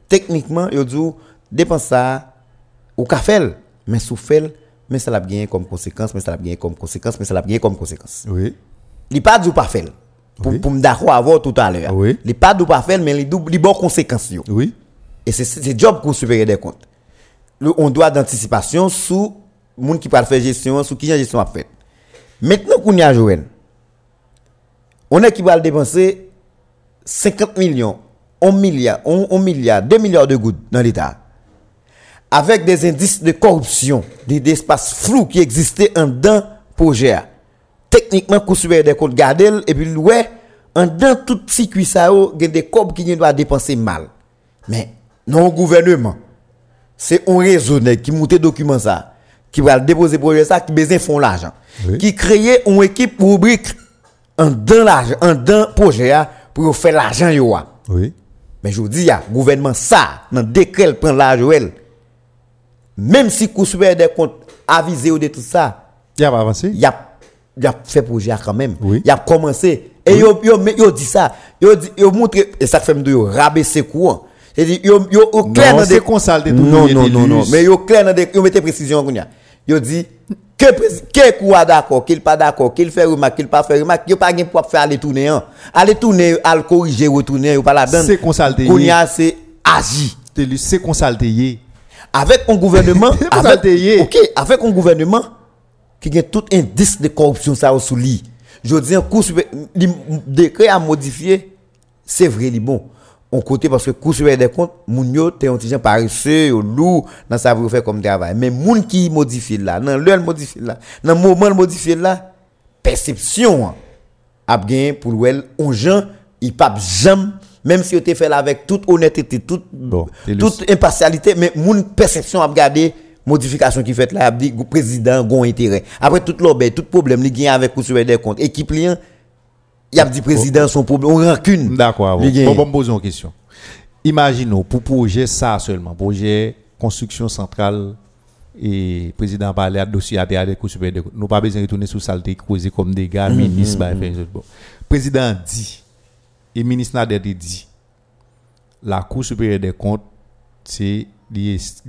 techniquement, on dit dépense ça, ou qu'à faire, mais sous faire, mais ça l'a bien comme conséquence, mais ça l'a bien comme conséquence, mais ça l'a bien comme conséquence. Oui. Il pas du pas faire. Pour Oui. pour me d'accord avoir tout à l'heure. Oui. Il pas dit ou pas fait, mais il dit il bon conséquence yo. Oui. Et c'est c'est job qu'on supérieur des comptes. Le, on doit d'anticipation sous monde qui peut faire gestion, sous qui gestion a fait. Maintenant qu'on y a Joël, on est qui va dépenser 50 millions, 1 milliard, 1, milliard, 2 milliards de gouttes dans l'État. Avec des indices de corruption, des, des espaces flous qui existaient en dedans projet. Techniquement, supérieur des comptes garder et puis ouais, en dedans tout circuit ça, yo, il y a des corps qui doivent dépenser mal. Mais non gouvernement, c'est un réseau qui monte document ça, qui va le déposer projet ça, qui besoin font l'argent, Oui. qui crée une équipe rubrique en dans l'argent, en dans projet a, pour faire l'argent yo. a. Oui. Mais je vous dis, ya, gouvernement ça, dans décret prend l'argent. Même si coup supérieur des comptes avisé ou de tout ça, Il a pas avancé. il a il a fait projet quand même. Oui. Il a commencé et yo yo mais yo dit ça, yo dit yo montre et ça fait me yo rabaisser courant. C'est dit yo yo clair Non, dans des le Non non non non, mais yo clair dans des yo mettez précision. Yo dit que que quoi d'accord, qu'il pas d'accord, qu'il fait remarque, qu'il pas fait remarque, yo pas gain pour faire aller tourner hein. Aller tourner, aller corriger, retourner, yo pas la donne. C'est consulté. Kounya c'est T'es- C'est consulté. avec un gouvernement avec. OK, avec un gouvernement qui a tout indice de corruption ça sous lui. Je dis un coup super li- décret à modifier, c'est vrai li bon. On côté parce que coup supérieur des comptes, moun yo lourd dans ça pour faire comme travail. Mais moun qui modifie là, dans l'heure modifie là, dans moment modifie là, perception hein, a bien pour elle on gens il pas jamais même si on te fait là avec toute honnêteté toute Bon, toute impartialité mais mon perception a regardé modification qui fait là a dit gou- président gon intérêt. Après tout l'obé tout problème li gagne avec conseil des comptes. Équipe li il a dit président son problème on rancune. D'accord. Bon, bon, bon, me poser une question. Imaginons, pour projet ça seulement, projet construction centrale et président parlait à dossier à des coups super nous pas besoin de retourner sur saleté causé comme des gars ministre bah, président dit et ministre Nader dit la cour supérieure des comptes c'est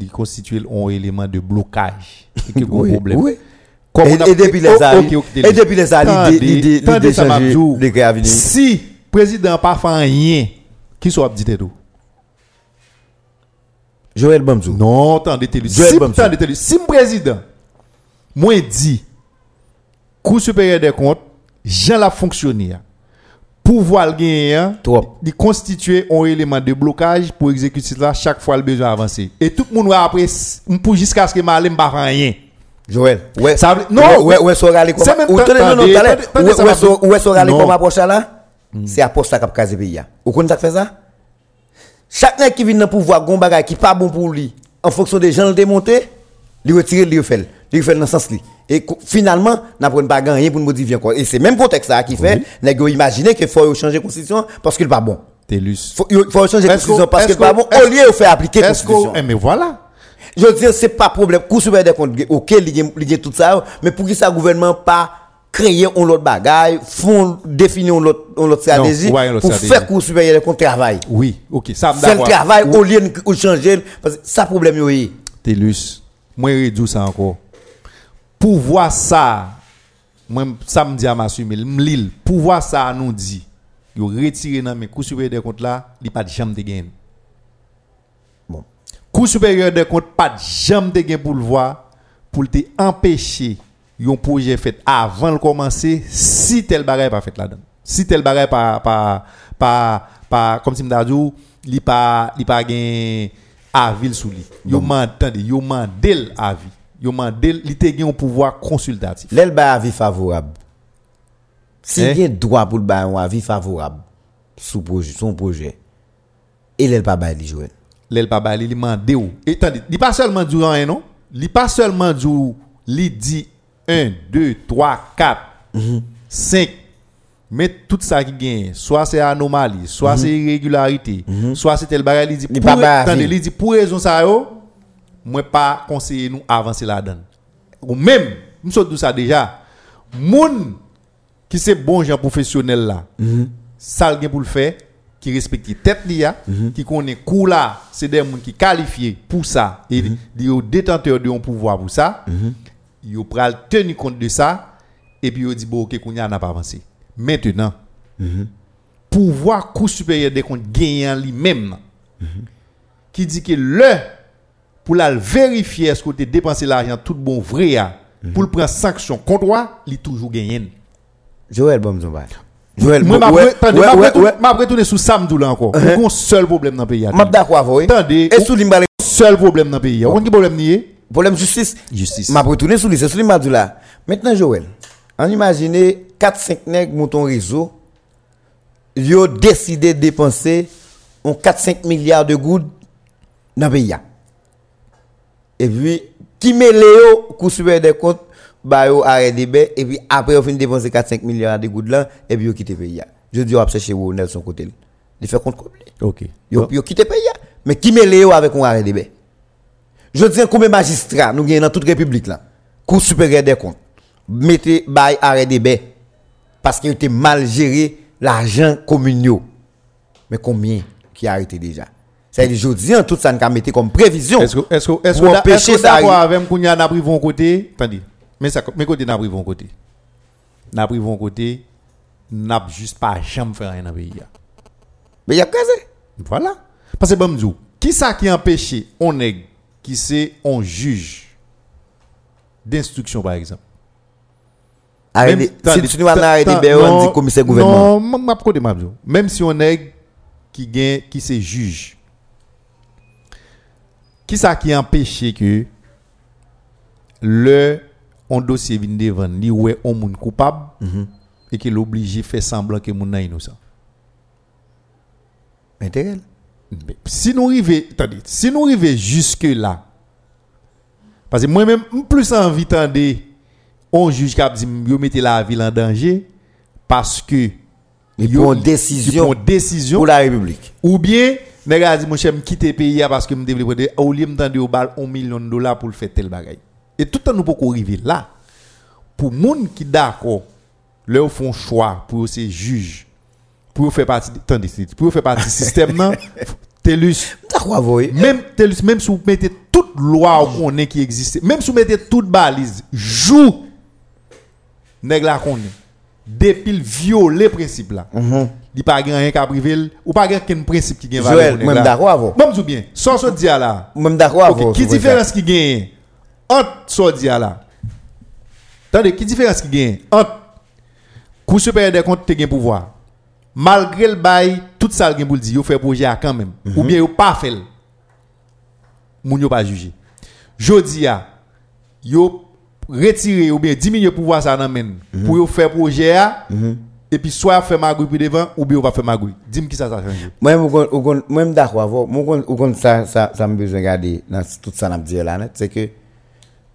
il constitue un élément de blocage et Oui, problème oui. Comme Et- a- et depuis les ok, et depuis les années, Tendez, l'idée- venir. Si président pas fait rien, qui soit dit tout? Joël Bamzou Non, attendez, télé. Joël Si, Bamsou. attendez, télé. Si le président, moi dit, Cour supérieure des comptes, Jean l'a fonctionné. Pouvoir le gagner, hein, il constituer un élément de blocage pour exécuter cela chaque fois le besoin avancer. Et tout le monde va après, pour jusqu'à ce que Malem ne rien. Joël ouais. Ça non, ouais ouais rale comme ou tenez non ouais ça comme approche là. C'est approche ça caser pays ou connait ça fait ça? Chaque qui vient dans pouvoir gon bagay qui pas bon pour lui. En fonction des gens le démonter lui retirer lui lui fait dans sens li et finalement n'a pas pas gagner pour modifier encore et c'est même contexte ça qui fait nèg yo imaginer que faut changer constitution parce qu'il pas bon Télus. faut faut changer constitution parce qu'il pas bon au lieu de faire appliquer constitution eh, mais voilà. je veux dire, c'est pas problème. Cour supérieur des comptes, ok, il y a- il tout ça, mais pour que ça gouvernement pas créer un autre bagaille, font définir une autre, autre stratégie ouais, pour stratégie. faire cour supérieur des comptes travail. Oui, ok, ça me Faire le d'accord. travail au lieu de changer, parce que ça problème est. Télus, moi je réduis ça encore. Pour voir ça, moi samedi à m'assumer m'lil pouvoir ça nous dit yo retirer dans mes cours supérieur des comptes là il pas de jambe de gain. Bon. cours supérieur des comptes pas de jambe de gain pour le voir pour te empêcher un projet fait avant de commencer si tel bagage pas fait là-dedans. Si tel bagage pas pas pas pas comme si m'da dit li pas li pas gain avis sous lui. Yo m'entendez yo mandel avis yo li te un pouvoir consultatif L'elle ba avis favorable. Si il y a droit pour le ba un avis favorable sous projet, son projet. Et l'elle pas ba li Joël. l'el pa ba li li mande ou. Et tandis, li pas seulement du rien non, li pas seulement du li dit 1 2 3 4 5 mais tout ça qui gagne, soit c'est anomalie, soit c'est irrégularité, soit c'est tel bagage li dit pour pa avis. li dit pour raison ça yo, moi pas conseiller nous avancer là-dedans. Ou même, nous sommes ça déjà. Moun qui c'est bon gens professionnel là. Ça le gen pour le faire qui respecte tête li a, qui connaît cours là, c'est des gens qui qualifiés pour ça et ils sont détenteurs de un pouvoir pour ça. Ils pral tenir compte de ça et puis ils dit bon OK kounya n'a pas avancé. Maintenant, pouvoir cour supérieur des comptes gagnant lui-même qui dit que le pour la vérifier est-ce que tu dépensé l'argent tout bon vrai a, pour le prendre sanction contre toi, il toujours gagné. Joël bon m'zon ba. Joël Moi, retourné- ouais. m'a retourné sous samedi là encore. Uh-huh. On a un seul problème dans le pays. M'a d'accord avec vous. Attendez, Et sous l'imbalé seul problème dans le pays. On a un problème nié? Problème justice. Justice. M'a retourné sous lui, c'est sous dit là. Maintenant Joël, on imagine 4 5 nèg montent réseau. Yo décidé de dépenser on 4 5 milliards de gouttes dans le pays. Et puis qui met Léo coup supérieur des comptes ba yo débat et puis après on fin dépenser 4 5 milliards de gouttes là et puis yo quitte le pays. Je dis on chercher où Nelson côté. Il fait compte complet. OK. Yo, quitté pays. Mais qui met Léo avec un arrêt débat Je dis combien de magistrats nous gagnons dans toute république là? Cour supérieure des comptes. Mettez bail arrêt débat parce qu'il était mal géré l'argent communal. Mais combien qui a arrêté déjà? C'est dire je dis tout ça nous mettre comme prévision. Est-ce que est-ce que est-ce que est-ce que ça d'accord avec n'a pris côté Attendez. Mais ça mais côté n'a pris von côté. N'a pris von côté n'a juste pas jamais fait rien dans le pays. Mais il y a casé. Voilà. Parce que bon qui ça qui empêche on est qui c'est on juge d'instruction par exemple. Même- Si tu nous tan- débat on dit commissaire gouvernement. Non, m'a côté m'a dit. Même si on est qui qui c'est juge. Qui ça qui empêche que le on dossier vient devant li ouais on moun coupable Mhm. et qu'il obligé faire semblant que moun innocent. Intérêt. Si nous arrivons, attendez, si nous arrivons jusque là, parce que moi-même, plus envie d'entendre on juge qui a dit, yo mettez la ville en danger, parce que Il yo- prend décision décision, pour la République. ou bien, nèg a dit, mon cher, quitter le pays parce que me développer, au lieu me au bal 1 million de dollars pour faire tel bagay. Et tout le temps, nous pouvons arriver là. Pour moun qui d'accord, leur font choix pour ces juges, pour faire partie, attendez, pour faire partie du système, non, TELUS, même TELUS, même si vous mettez toute loi qu'on est qui existe, même si vous mettez toute balise, joue, nèg la qu'on est. Depuis le violer principe là. Il pas rien qu'à privé ou pas qu'un principe qui gagne moi là. d'accord avec vous. Bon, me dis bien. Sans so dire là. Moi d'accord. Ok, qui ce différence qui gagne entre dire là? Attendez, qui différence qui gagne entre Cour des comptes te gagne pouvoir. Malgré le bail, tout ça le gagne pour le dire, yo fait projet quand même ou bien yo pas fait. Moun yo pas jugé. Jodi a yo retirer ou bien diminuer pouvoir ça men pour yo faire projet à et puis soit faire magouille puis devant ou bien on va faire magouille. Dis-moi qui ça ça change. Moi, moi, je d'accord vous. Moi, suis ça, ça, ça me besoin de regarder dans tout ça, n'a dire là, c'est que,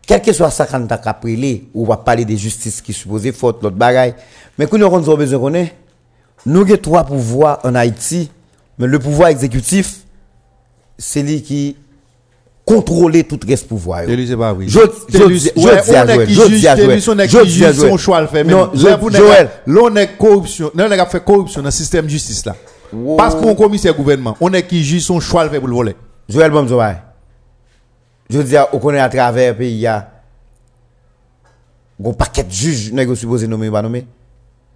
quel que soit ça tu as pris, ou va parler de justice qui supposé faute, l'autre bagaille. Mais quand nous avons besoin de connaître, nous avons trois pouvoirs en Haïti, mais le pouvoir exécutif, c'est lui qui contrôle tout reste pouvoir. pas vrai. Je- je- Télus- je- ouais, je dis à on est Joël, qui je à à son choix le fait Non, Joël. là, on est corruption. Là, on a fait corruption dans le système de justice là. Parce qu'on commissaire gouvernement, on est qui juge son choix le fait pour le voler. Joël Bomzoy. Je dis, on connaît à travers le pays, il y a gon paquet de juges yo supposé nommer pas nommer.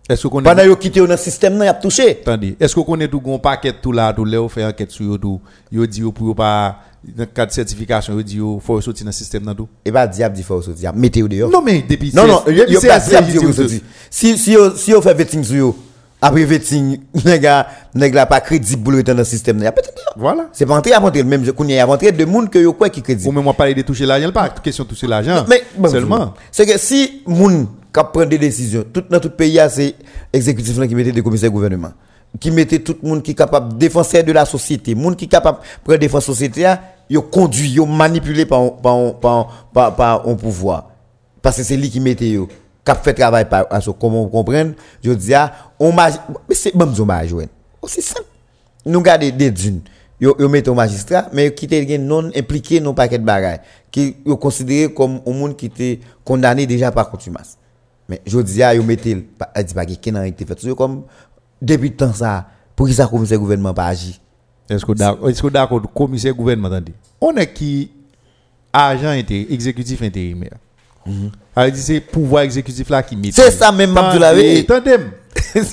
Est-ce que qu'on Pendant yo quitté dans le système y a touché. attendez, est-ce que qu'on est tout gon paquet tout là tout là on fait enquête sur tout? Yo dit yo pour pas dans cadre certification yo dit yo faut sortir dans le système dans tout? Et pas diable dit faut sortir, mettez yo dehors. Non mais depuis Non, non, c'est- pas diable dit faut sortir. Si si si yo fait vetting sur yo, après vetting nèg gars nèg la pas crédible pour dans le système. Voilà. C'est pas entrer à rentrer même qu'on y a rentrer de monde que yo quoi qui crédible. Ou même parler de toucher l'argent, pas question de toucher l'argent. Mais bon, seulement. C'est que si moun qui prend des décisions, tout dans tout pays c'est exécutif là qui mettait des commissaires gouvernement, qui mettait tout le monde qui est capable défenseur de la société, monde qui est capable prendre défense société là, yo conduit, yo manipulé par par par par, par un pouvoir. Parce que c'est lui qui mettait qui a fait travail par comment on comprendre, je dis ah, on m'a mais c'est même on m'a joué. Aussi simple. Nous gardons des dunes. Yo, yo mettent au magistrat, mais qui étaient non impliqués dans paquet de bagages. Qui yo considéré comme un monde qui était condamné déjà par contumace. Mais je dis à yo mettez, pas dit pas qu'il n'a été fait. C'est comme, depuis le temps ça, pour qui ça commissaire gouvernement pas agi? Est-ce que d'accord, est-ce que d'accord, le commissaire gouvernement attendez. On est qui agent intérim, exécutif intérimaire. Alors dit c'est pouvoir exécutif là qui met. C'est ça même, Abdoulaye. Attendez.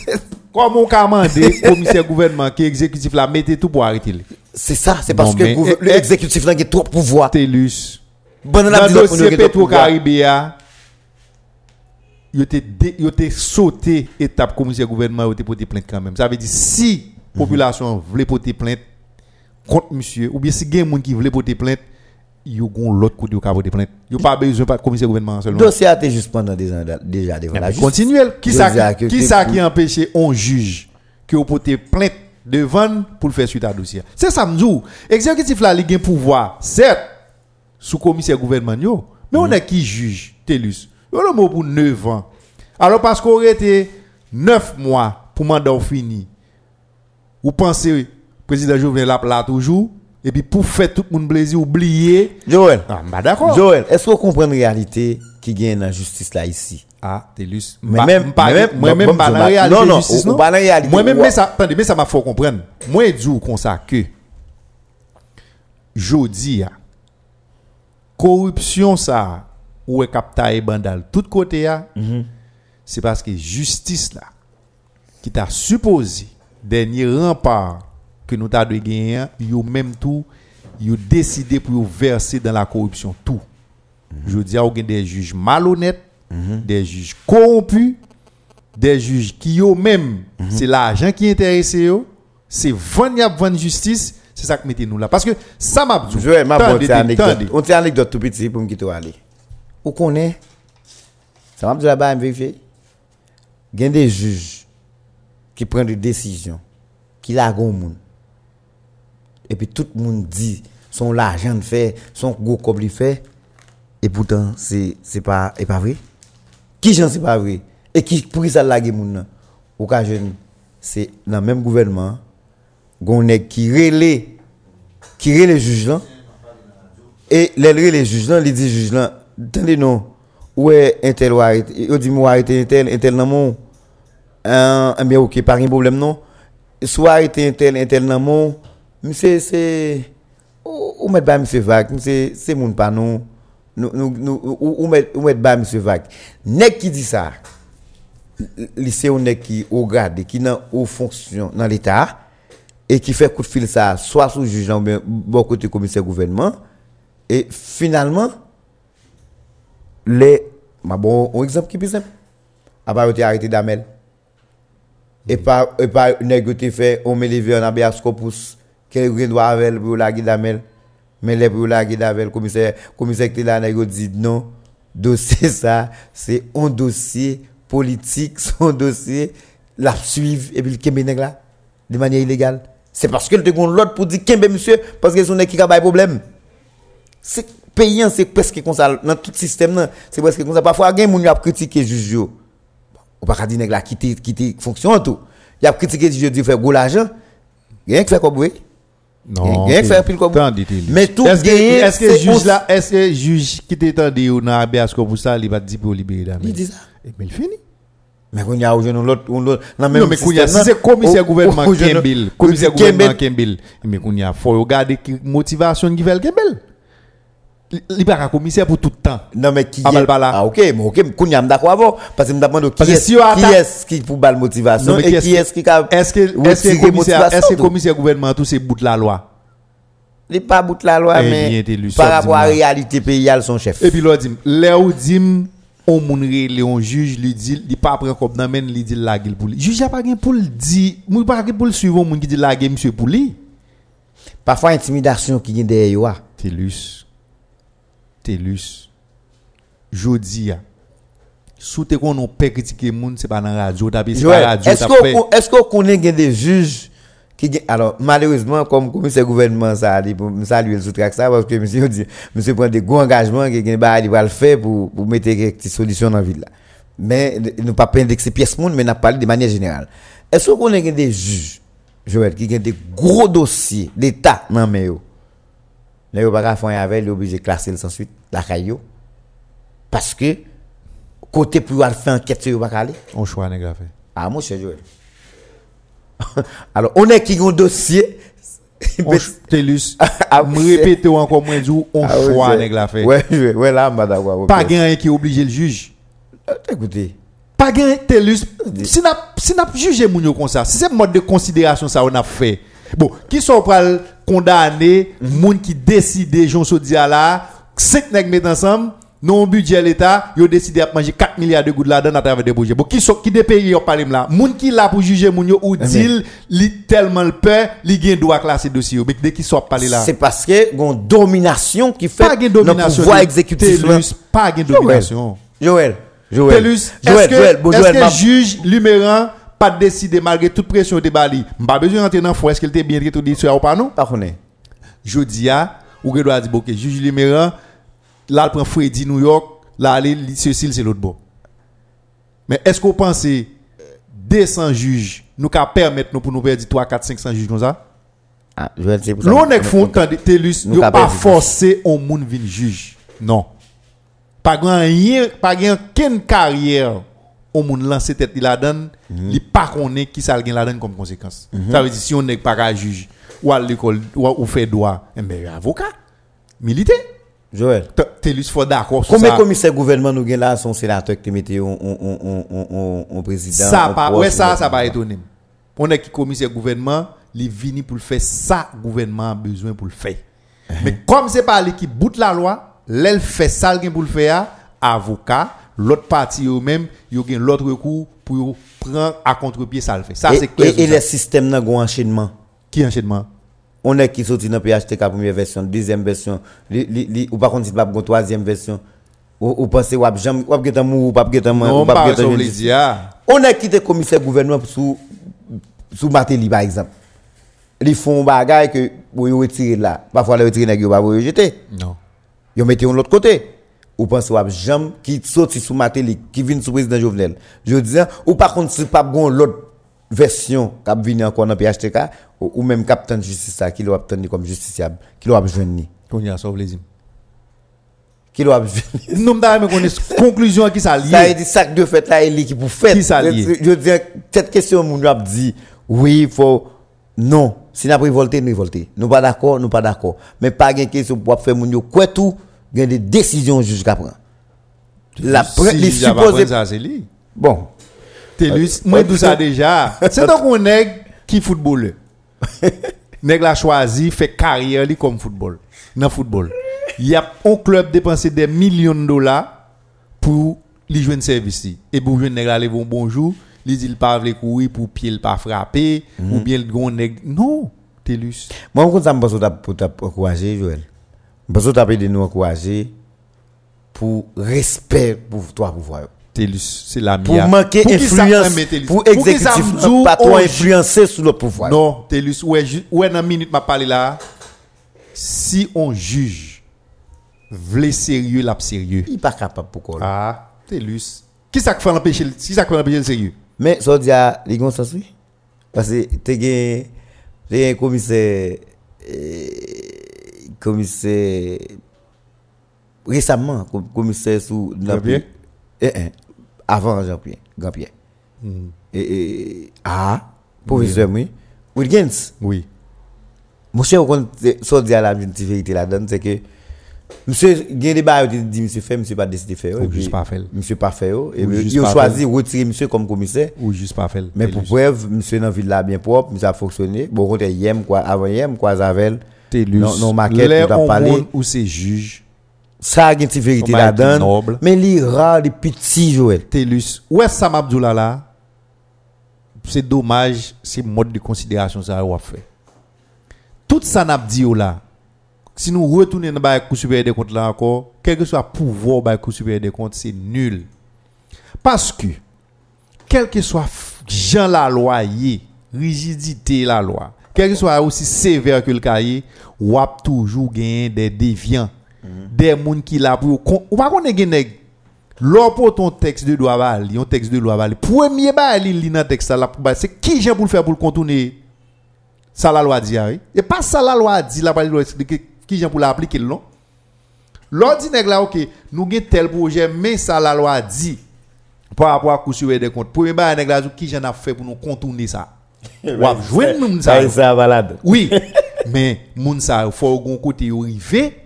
Comment on commande commissaire gouvernement qui est exécutif là mettez tout pour arrêter. C'est ça, c'est parce que l'exécutif là qui a trop de pouvoir. Télus. Bon, on a dit a dossier. Petro-Caribéa, il était sauté étape commissaire gouvernement, il était porté plainte quand même. Ça veut dire si la population voulait porter plainte contre monsieur, ou bien si il y a des gens qui voulaient porter plainte, il y a l'autre côté qui a porter plainte. Il n'y a pas besoin de commissaire gouvernement Le seulement. dossier a été juste pendant des ans déjà devant la justice. Continuel. Qui ça qui, que- que- empêché un juge qui a porté plainte devant pour le faire suite à dossier? C'est ça dit. Exécutif là, il a un pouvoir, certes, sous commissaire gouvernement, mais on est qui juge, Télus. On a mot pour 9 ans. Alors parce qu'on aurait été 9 mois pour mandat fini. Vous pensez, président Jovenel là, là toujours, et puis pour faire tout le monde plaisir, oublier. Joël, Ah, bah d'accord. Joël, est-ce que vous comprenez la réalité qui gagne dans la justice là ici? Ah, Télus. Même- moi-même, bon, pas la réalité non, non, justice, ou pas dans la réalité. Moi-même, mais ça, attendez, mais ça m'a fait comprendre. Moi, je dis comme ça que, jodi, corruption, ça, ou est capta et bandal, tout côté, a, Mhm. c'est parce que justice, là, qui t'a supposé, dernier rempart que nous t'a de gagner, yo même tout, yo décidé pour verser dans la corruption tout. Je dis à vous des juges malhonnêtes, des juges corrompus, des juges qui eux même c'est l'argent qui intéresse eux, c'est vendre a vendre justice, c'est ça que mettez nous là parce que ça m'a dit. Anecdote. tendez. On tient anecdote tout petit pour me quitter aller. Qu'on est? Ça m'a dit là-bas, vérifier. Il y a des juges qui prennent des décisions, qui la monde. Et puis tout le monde dit son l'argent fait, son gros il fait. Et pourtant, c'est c'est pas, et pas vrai. Qui j'en c'est pas vrai? Et qui pour ça la moun? Ou ka jeune, c'est dans le même gouvernement, gon nèg qui relait qui relait les juges là. Et les relais les juges là, les dit juges là, attendez non, ouais un tel ou arrêté, il dit moi arrêter un tel, un tel nan mon un un bien OK, pas un problème non. Soit arrêter un tel, un tel nan mon, c'est c'est ou mettre ba monsieur vague, c'est c'est moun pas. Nous nous nous ou mettre ou monsieur. Nèg qui dit ça, lycée on est qui au grade qui dans aux fonctions dans l'état et qui fait coup de fil ça soit sous juge ou bien bon côté commissaire gouvernement et finalement les ma bon un exemple qui plus simple a pas été arrêté d'Amel. Et pas et pas négocié fait on met levé en habeas corpus quel grain doit avec pour la d'Amel. Mais les pour la d'Amel commissaire commissaire qui là dit non dossier ça c'est un dossier politique son dossier la suivre et puis le kembe là de manière illégale c'est parce que le te l'autre pour dire kembe monsieur parce que son qui a pas problème c'est payant c'est presque comme ça dans tout système c'est presque comme ça parfois gen moun y a critiquer juge yo ou pas dire nèg la quitter quitter fonction tout y a critiqué juge dit faire gros l'argent rien que faire comme oui Non. Rien pile comme Tendez, tendez. Mais tout Est-ce que est-ce que juge là, est-ce que juge qui t'étendait ou dans habeas corpus ça, il va dire pour libérer d'Amel. Il dit ça. Et mais il finit. mais on y a aujourd'hui l'autre on Non, mais si c'est commissaire gouvernement Kembil, commissaire gouvernement Kembil, mais Kounia, faut regarder qui motivation qui Kembil. Il pas commissaire pour tout le temps. Non, mais qui Ah, est... là? Ah, ok, mais ok, y a d'accord avant. Parce que je me demande qui Parce que est, si on qui est qui pour bal motivation Non, mais et qui qui est qui a Est-ce que est-ce que commissaire est-ce que commissaire gouvernement tout c'est bout de la loi? Il pas bout de la loi, Eh mais par rapport à la réalité pays, son chef. Et puis là dit là où dit on moun relé on juge lui dit il pas prend comme nan men lui dit la gueule pour lui. Juge a pas gen pour le dire, moun pas gen pour le suivre moun qui dit la gueule monsieur pour lui. Parfois, intimidation qui est derrière yo, ah. Telus. Telus. Jodi a. Sou te kon on peut critiquer moun c'est pas dans radio, tapis c'est pas Joël, radio, est-ce qu'on fait. est-ce qu'on connaît des juges qui alors malheureusement comme commissaire gouvernement ça a dit pour me saluer ça parce que monsieur dit monsieur prend des gros engagements qui il va le faire pour pour mettre quelques solutions dans la ville là. Mais nous pas indexer pièce monde mais n'a parlé de manière générale. Est-ce qu'on connaît des juges Joël qui gen des gros dossiers d'état dans mais yo? Là pas ka faire avec, il est obligé de classer le sans suite la caillou parce que côté pour faire enquête sur yo pas ka aller. On nèg la fait. Ah, mon cher Joël. Alors, on est qui a un dossier? Telus. Ah, Me répéter encore moins du on Ah, choix nèg la fait. Ouais, ouais, là, madame. Pas gen qui oblige le juge. Euh, Écoutez, Pas gen Telus. Si n'a si n'a jugé moun comme ça, si c'est mode de considération ça on a fait. Bon, qui sont pral condamner moun qui décide Jean Sodia là, 5 nèg mettent ensemble non budget l'état, yo décidé à manger 4 milliards de gouttes là-dedans à travers des projets. Bon, qui sont qui des pays parlé là, moun qui là pour juger moun yo ou dit li tellement le peur, li gen droit classer dossier. Mais dès qu'il soit parlé là? c'est parce que une domination qui fait pas gen domination. pouvoir de- exécutif. Telus, pas gen domination. Joël, Joël. Joël, est-ce que, Joël, est-ce Joël, que m'a- juge Luméran pas décidé malgré toute pression de Bali Pas besoin d'entrer dans le fond, est-ce qu'il était bien traité dit ou pas non? Pas connaît. Jodi a, ou que doit dire OK, juge Luméran, là il prend Freddy New York, là il dit ceci c'est l'autre bord. Mais est-ce qu'on pense 200 juges nous ca permettre nous pour nous perdre 3 4 500 juges comme ça? Ah. L'on est tant de telus, nous pas forcer on moun vin juge. Non. Pas grand rien, pas grand ken carrière on moun lancer tête la donne, Mhm. li pas connaît qui ça gen la donne comme conséquence. Ça veut dire si on n'est pas qu'à juge ou à l'école ou, ou fait droit, eh ben avocat, militaire. Joël. T- Telus faut d'accord sur Combien de ça. commissaires gouvernement nous avons là, son sénateur qui mettait un, un, un président Ça pas ouais ça ça va étonner. On est qui commissaire gouvernement, li vini pour le faire ça gouvernement a besoin pour le faire. Mais comme c'est pas lui qui bout la loi, l'elle fait ça pour le faire, avocat, l'autre parti eux même, yo gen l'autre recours pour prendre à contre-pied ça le fait. Ça Et, c'est clair. et, et sur les ça. systèmes n'a un enchaînement. qui enchaînement? On est qui sorti dans PHTK première version, deuxième version, li, li, li, ou par contre si pas une troisième version. Ou, ou pensez ou jam ou pas mou ou pas getan mou ou pas ah. On est qui te commissaire gouvernement sous sous Matéli par exemple. Ils font bagay que ou yo retirer là. Parfois le retirer nèg yo pas jeter. Non. Yo mettez de l'autre côté. Ou pensez ou jam qui sorti sous Matéli qui vient sous président Jovenel. Je dis ou par contre si pas gon l'autre version qui vient encore dans PHTK ou, ou même capitaine de justice ça qui l'a obtenu comme justiciable, qui l'a ni. Qu'on y a ça veut dire. Qui l'a besoin Nous m'dame connaît conclusion qui ça Ça veut lié. dire sac de fait là il qui pour faire. Qui ça lié? Je veux dire cette question moun a dit oui, il faut non, si n'a pas révolté, nous révolter. Nous pas d'accord, nous pas d'accord. Mais pas une question pour faire moun yo quoi tout, y a des décisions jusqu'à prendre. La pre- Si les ça c'est lui. bon, Telus, moi tout ça déjà. C'est donc un nèg qui footballeur. nèg la choisi fait carrière li comme football. Dans football. Il y a un club dépensé des millions de dollars pour lui jouer un service. Et pour jouer nèg la lever un bonjour, li dit il pas vle courir pour pied il pas frapper ou bien le gon nèg non, Telus. moi on ça me pour t'encourager Joël. Parce que t'as de nous encourager pour respect pour toi pouvoir. C'est la Pour manquer influence, pour exécutif, pas toi on influencer sur le pouvoir. Non, Telus, ouais, ouais, dans minute m'a parlé là. Si on juge, vle sérieux, l'a sérieux. Il pas capable pour quoi. Ah, Telus. Qui ça fait l'empêcher, le- qui ça fait l'empêcher le sérieux? Mais ça dit à les parce que tu gagné les commissaire commissaire récemment com- commissaire sous Jean-Pierre? eh, eh, avant Jean-Pierre Jean-Pierre et, et ah professeur oui Wilkins Oui. mon cher on dit à la petite vérité là dedans c'est que Monsieur, bails qui dit monsieur fait, monsieur pas décidé faire. Ou juste pas faire. Monsieur pas fait. Et il a choisi retirer monsieur comme commissaire. Ou juste pas fait. Mais pour preuve, monsieur dans ville là bien propre, monsieur a fonctionné. Bon, il y quoi, avant hier, quoi, Zavel. Télus. Non, non, maquette, Les on hommes où c'est juge. Ça a une vérité là-dedans. noble. Mais il rare, les petits Joël. Télus. Où est Sam Abdoula là? C'est dommage, c'est mode de considération ça a fait. Tout ça n'a pas dit là. Si nous retournons dans le cours supérieur des comptes là encore, quel que soit le pouvoir du cours supérieur des comptes, c'est nul. Parce que, quel que soit Jean la loi, rigidité la loi, Quel que soit aussi sévère que le cahier, on a toujours gagné des déviants, des gens qui là pour. Ou pas qu'on est Lors pour ton texte de loi vali, un texte de loi vali, premier bail li nan texte là pour c'est qui j'ai pour le faire pour le contourner. Ça la loi dit oui. Et pas ça la loi dit la loi expliquer qui j'ai pour l'appliquer non. L'ordi nèg là OK, nous gagne tel projet mais ça la loi dit par rapport à coup des comptes. Premier bail nèg là qui j'en a fait pour nous contourner ça. Ou jouer nous ça. Ça, ça balade. Oui, mais moun sa il faut gon côté yo rivé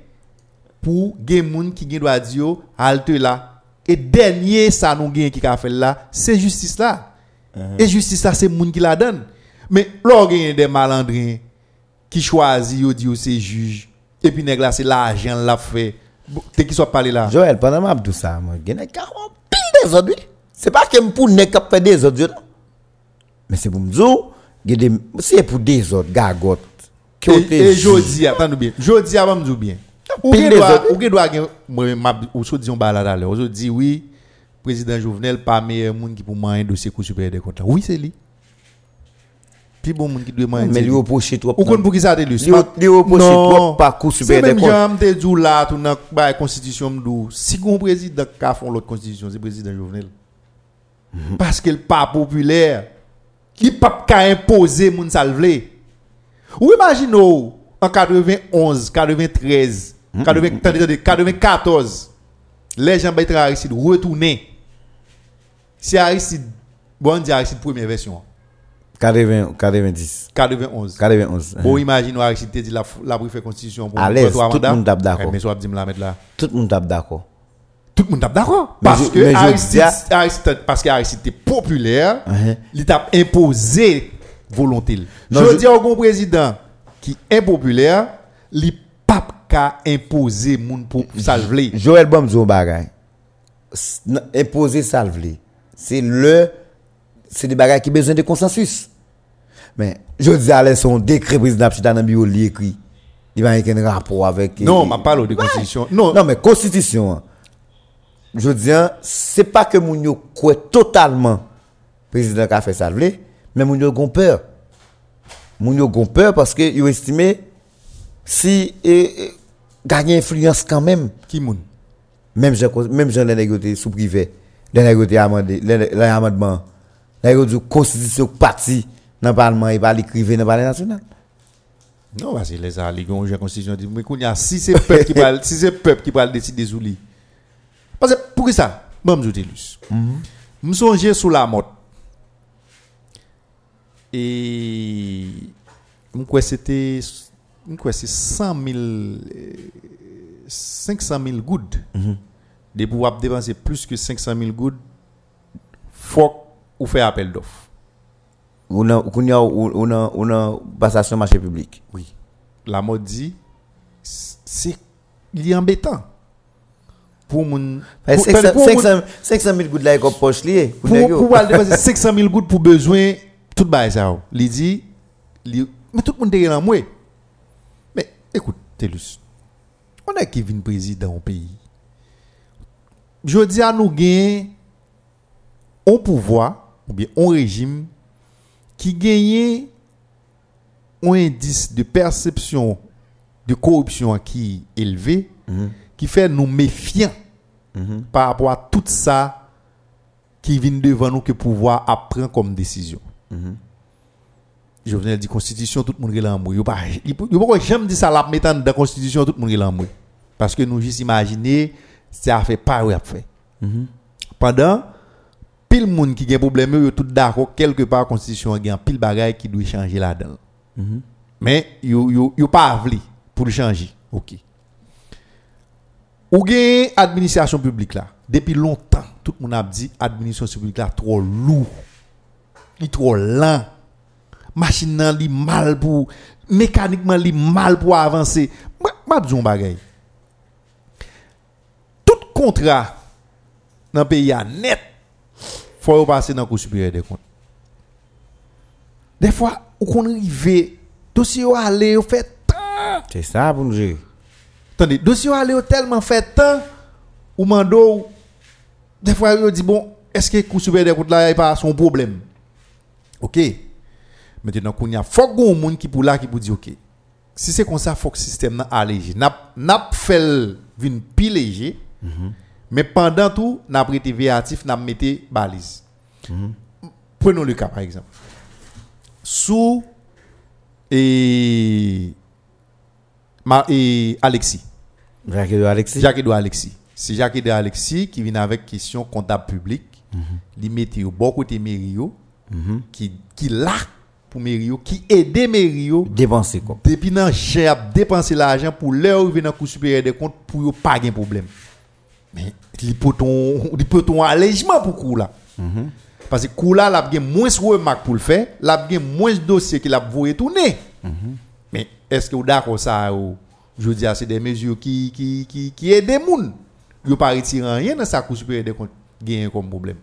pour gen moun qui gen doit dire yo, halte là. Et dernier ça nous gen qui ka fait là, c'est justice là. Et justice là c'est moun qui la donne. Mais lor gen des malandrins qui choisit yo yo et puis nèg là c'est l'argent l'a fait. Bon, T'es qui soit parlé là? Joël, pendant que tout ça, moi, il y a des pile des autres, oui. C'est pas que pour ne des autres, non? Mais c'est pour me dire, il y a des, c'est pour des autres, gagotes. qui ont Et, été et jugés. jodi, attendez bien. Jodi, avant me dire bien. Ou gen autres. ou gen doit gen, moi, ma, ou so di on ba la la le. Ou so di, oui, président Jovenel, pas meilleur monde qui pour man un dossier Cour supérieur des comptes. Oui, c'est lui. Puis bon monde qui doit man. Mais lui reproche trop. Ou kon pour qui ça lui? Lui lui reproche trop par Cour supérieure des même comptes. j'aime te là, tout dans la constitution m'dou. Si gon président qui a font l'autre constitution, c'est président Jovenel. Mhm. Parce qu'il pas populaire. Il pas qu'à imposer moun salvle. Ou imagine en 91, 93, Mhm. 80, attendez, attendez, 94, les gens bay Aristide retourner. C'est Aristide, bon on dit Aristide première version, 80, 90, 91. 91. Bon, imagine Aristide dit la, la préfet constitution pour À l'aise, trois tout le monde d'accord. Eh, Mais soit dit me la mettre là. Tout le monde d'accord. Tout le monde tape d'accord. Parce que Aristide, parce que Aristide était populaire, Uh-huh. il t'a imposé volonté. Je, je- dis au bon président qui est populaire, il pas qu'à imposer moun pour salver. Joël Bamzo bagay. Imposer salver. C'est le c'est des bagages qui ont besoin de consensus. Mais je dis à son décret président Chita dans le bureau écrit. Il va y avoir un rapport avec Non, je parle de constitution. Non, Non, mais constitution. Je dis, hein, c'est pas que moun yo croit totalement président qui a fait ça, mais moun yo gon peur. Moun yo gon peur parce que yo estimé si et, et, gagner influence quand même. qui moun? Même gens même gens les négocier sous privé, les négocier amendé, les négocier constitution parti dans le parlement et pas l'écrivain dans le parlement national. Non, parce que les alliés ont une constitution dit mais a si c'est peuple qui parle si c'est peuple qui parle décider sous lui. Parce que pour ça, bon je dis. Me songer sous la mode. Et me quoi c'était me quoi c'est 100 000 euh, 500 000 gouttes. De pouvoir dépenser plus que 500 000 gouttes, faut ou faire appel d'offres. On a on a on a on a passation marché public. Oui. La mode dit, c'est il est embêtant. Pour mon. Fait pour- 500 pour moun- 500 500 000 gouttes là comme poche lié. pour pour dépenser 500 000 gouttes pour besoin, tout bail ça. Il dit, mais tout le monde est dans moi. Mais écoute, Telus, on a qui vient président au pays? Je dis à nous gagner un pouvoir, ou bien un régime, qui gagne un indice de perception de corruption qui est élevé, qui fait nous méfiants par rapport à tout ça qui vient devant nous que pouvoir apprend comme décision. Je venais dire constitution, tout le monde est là en moi. Il pas jamais dit ça la mettant dans la constitution, tout le monde est là en moi. Parce que nous juste imaginer, ça fait pas ou a fait. Pendant pile monde qui a un problème, yo tout d'accord quelque part la constitution a un pile bagaille qui doit changer là-dedans. Mais yo yo yo pas pour le changer. OK. Ou gen administration publique là, depuis longtemps, tout le monde a dit administration publique là trop lourd. Il trop lent. Machine mal pour mécaniquement li mal pour avancer. Dis un bagay? Tout contrat dans le pays net faut passer dans le cour supérieur des comptes. Des fois, qu'on arrive dossier aller ou fait C'est ça pour nous. Attendez, dossier aller tellement fait tant ou mando des fois il dit bon, est-ce que cour supérieur des là il pas son problème? OK. Maintenant qu'on y a faut qu'on monde qui pour là qui pour dire OK. Si c'est comme ça faut que le système n'a allégé. N'a n'a fait vinn plus léger. Mais pendant tout, n'a prêté véatif, n'a metté balise. Prenons le cas par exemple. Sous et, et Alexis. Jacques Edouard Alexis. Jacques Edouard Alexis. C'est Jacques Edouard Alexis qui vient avec question comptable public. Il mettait au bon côté Mério, qui, qui là pour Mério, qui aidait Mério Dépenser quoi. depuis nan j'ai dépensé l'argent pour l'heure où il vient dans le cours supérieur des comptes pour pas de problème. Mais il peut ton il peut ton allègement pour coup là. Parce que coup là, il a moins de remarques pour le faire, il a moins de dossiers qu'il a voulu tourner. Mais est-ce que vous d'accord ça ou? Je dis c'est des mesures qui qui qui qui aident les gens. Yo pas retirer rien dans sa cour supérieur des comptes gagne comme problème.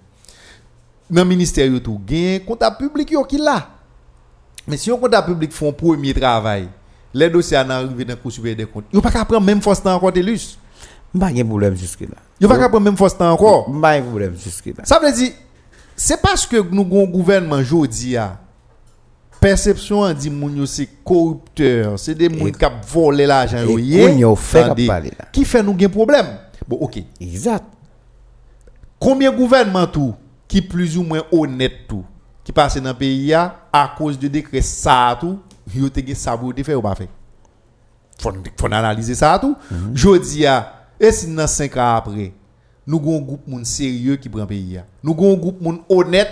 Dans le ministère yo tout gagne comptable public qui là? Mais si on comptable public font un premier travail, les dossiers en arrivent dans le cour supérieur des comptes. Yo pas qu'à prendre même force temps encore Telus. Pas de problème jusque là. Yo pas qu'à prendre même force temps encore. Pas de problème jusque là. Ça veut dire, c'est parce que nous avons un gouvernement aujourd'hui, Persepsyon an di moun yo se korupteur, se de moun kap vole la jan yo ye. E koun yo fe kap pale la. Ki fe nou gen problem? Bon, ok. Exact. Koumyen gouvernement tou ki plus ou mwen honet tou ki pase nan peyi ya a kouz de dekre sa tou yo te gen sabou de fe ou ba fe? Fon, fon analize sa tou. Mm -hmm. Jodi ya, e si nan 5 an apre, nou goun goup moun serye ki pren peyi ya. Nou goun goup moun honet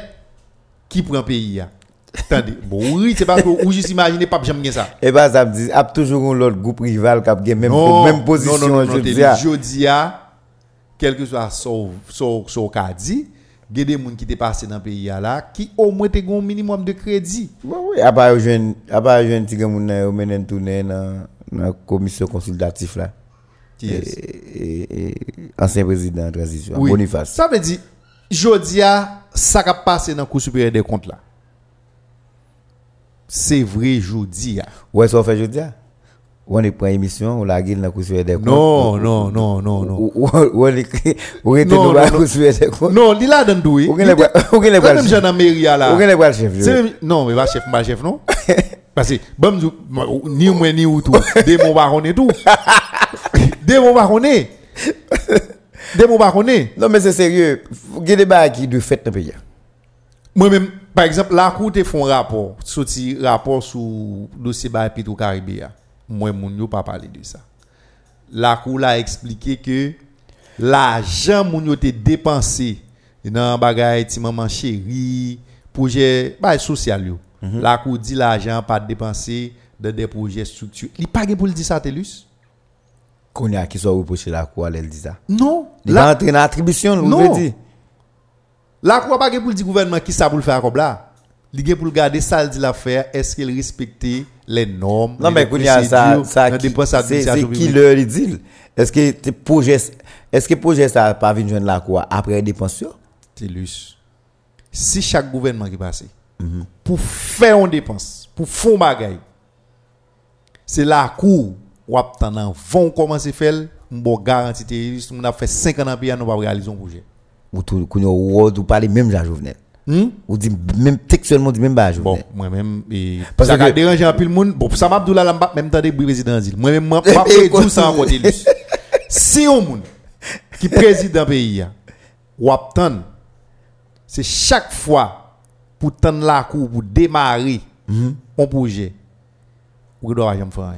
ki pren peyi ya. Attendez, bon oui, c'est parce que ou juste imaginer pas jamais gen ça. Et bah ça me dit, a toujours un autre groupe rival qui a même, même position, non, non, non, je dis. à, quel que soit son, cas dit, il y a des gens qui sont passés dans le pays là, qui au moins ont un minimum de crédit. Bon, oui, à part jeune, à part jeune petit gars menen tourner dans la commission consultative là. Qui est- ancien président de transition, Oui. Boniface. Ça veut dire, je dis à, ça qui a passé dans le cours supérieur des comptes là. C'est vrai, je dis à. Ouais, ça fait je dis. ah. Ou on est prend émission, on la gueule dans sur des comptes? Non, non, non, non, non. Ou ou ou on est ou Non, nous la des comptes? Non, il a dans le doué. Ou ou le bras même dans la mairie là. Ou le bras le chef. non, mais pas chef, pas chef, non? Parce que, bon, ni moi ni ou tout, des mots baronner tout. Des mots baronner. Des mots baronner. Non mais c'est sérieux. Il y a des bails qui de fait dans le pays. Moi-même, par exemple, la Cour te font rapport, sorti rapport sur le dossier Baye Petro Caribéa. Moi, moun yo pas parlé de ça. La Cour l'a expliqué que l'argent moun yo te dépensé dans bagay ti maman chérie, projet bail social yo. La Cour dit l'argent pas dépensé dans des projets structurés. Il pas pour le dire ça Telus? Qu'on a qui soit reproché la cour, elle dit ça. Non. Il La va entrer dans l'attribution, vous Non. dire? La Cour pas pour le dire gouvernement qui ça pour le faire comme là. Il pour le garder ça le dit l'affaire, est-ce qu'il respectait les normes Non, mais qu'on y a ça, ça c'est, qui leur dit? Est-ce que tes projets, est-ce que projet ça pas venir joindre la cour après des pensions? Télus. Si chaque gouvernement qui passe pour faire une dépense, pour faire un bagay, c'est la cour ou attendant vont commencer faire, bon garantie Télus, on a fait 5 ans le pays, nous pas réaliser un projet. Ou tout, a ou ou parler même Jean Jovenel. Hmm? Ou dit même textuellement dit même pas Bon, Jovenel. moi-même, et Parce ça que- a dérangé un peu le monde. Bon, ça m'a Abdoullah Lamba, même temps des président dit. Moi-même, moi, moi, Et moi, ça encore Télus. Si on monde qui préside un pays, ou attend, c'est chaque fois pour tendre la cour, pour démarrer un projet, ou doit jamais faire.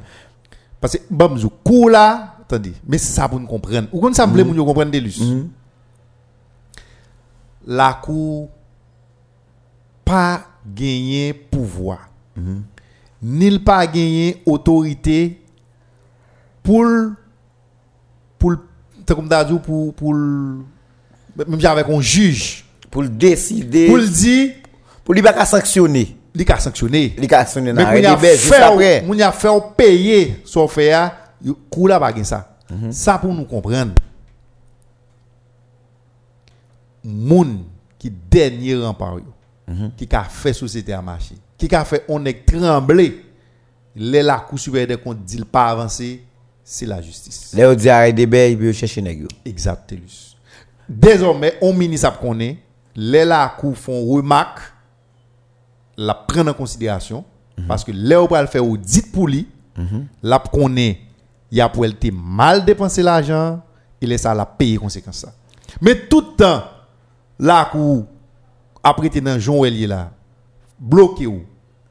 Parce que, bon, je cours là, attendez, mais c'est ça pour nous comprendre. Ou comme ça, me plaît, nous comprendre Télus. La cour pas gagné pouvoir. Ni pas gagné autorité pour pour comme dit pour pour le- même avec un juge. Pour le décider, pour le dire. Pour lui pas sanctionner. il a sanctionné Il a sanctionné mais y a fait y a fait payer son fait a coup là pas ça. Mhm. ça pour nous comprendre moun qui dernier rempart yo, Mhm. qui a fait société à marcher qui a fait on est tremblé les la cour supérieure des comptes dit pas avancer c'est la justice Là, on dit à RDB, il peut chercher nèg. Exact. Désormais, on ministre connaît, les la cour font remarque, la prendre en considération, parce que les ou le faire pour lui, la connaît, il a pour elle mal dépensé l'argent, et laisse ça la payer conséquence ça. Mais tout le temps, la cour, après te dans Jean Ouelier là, bloqué ou,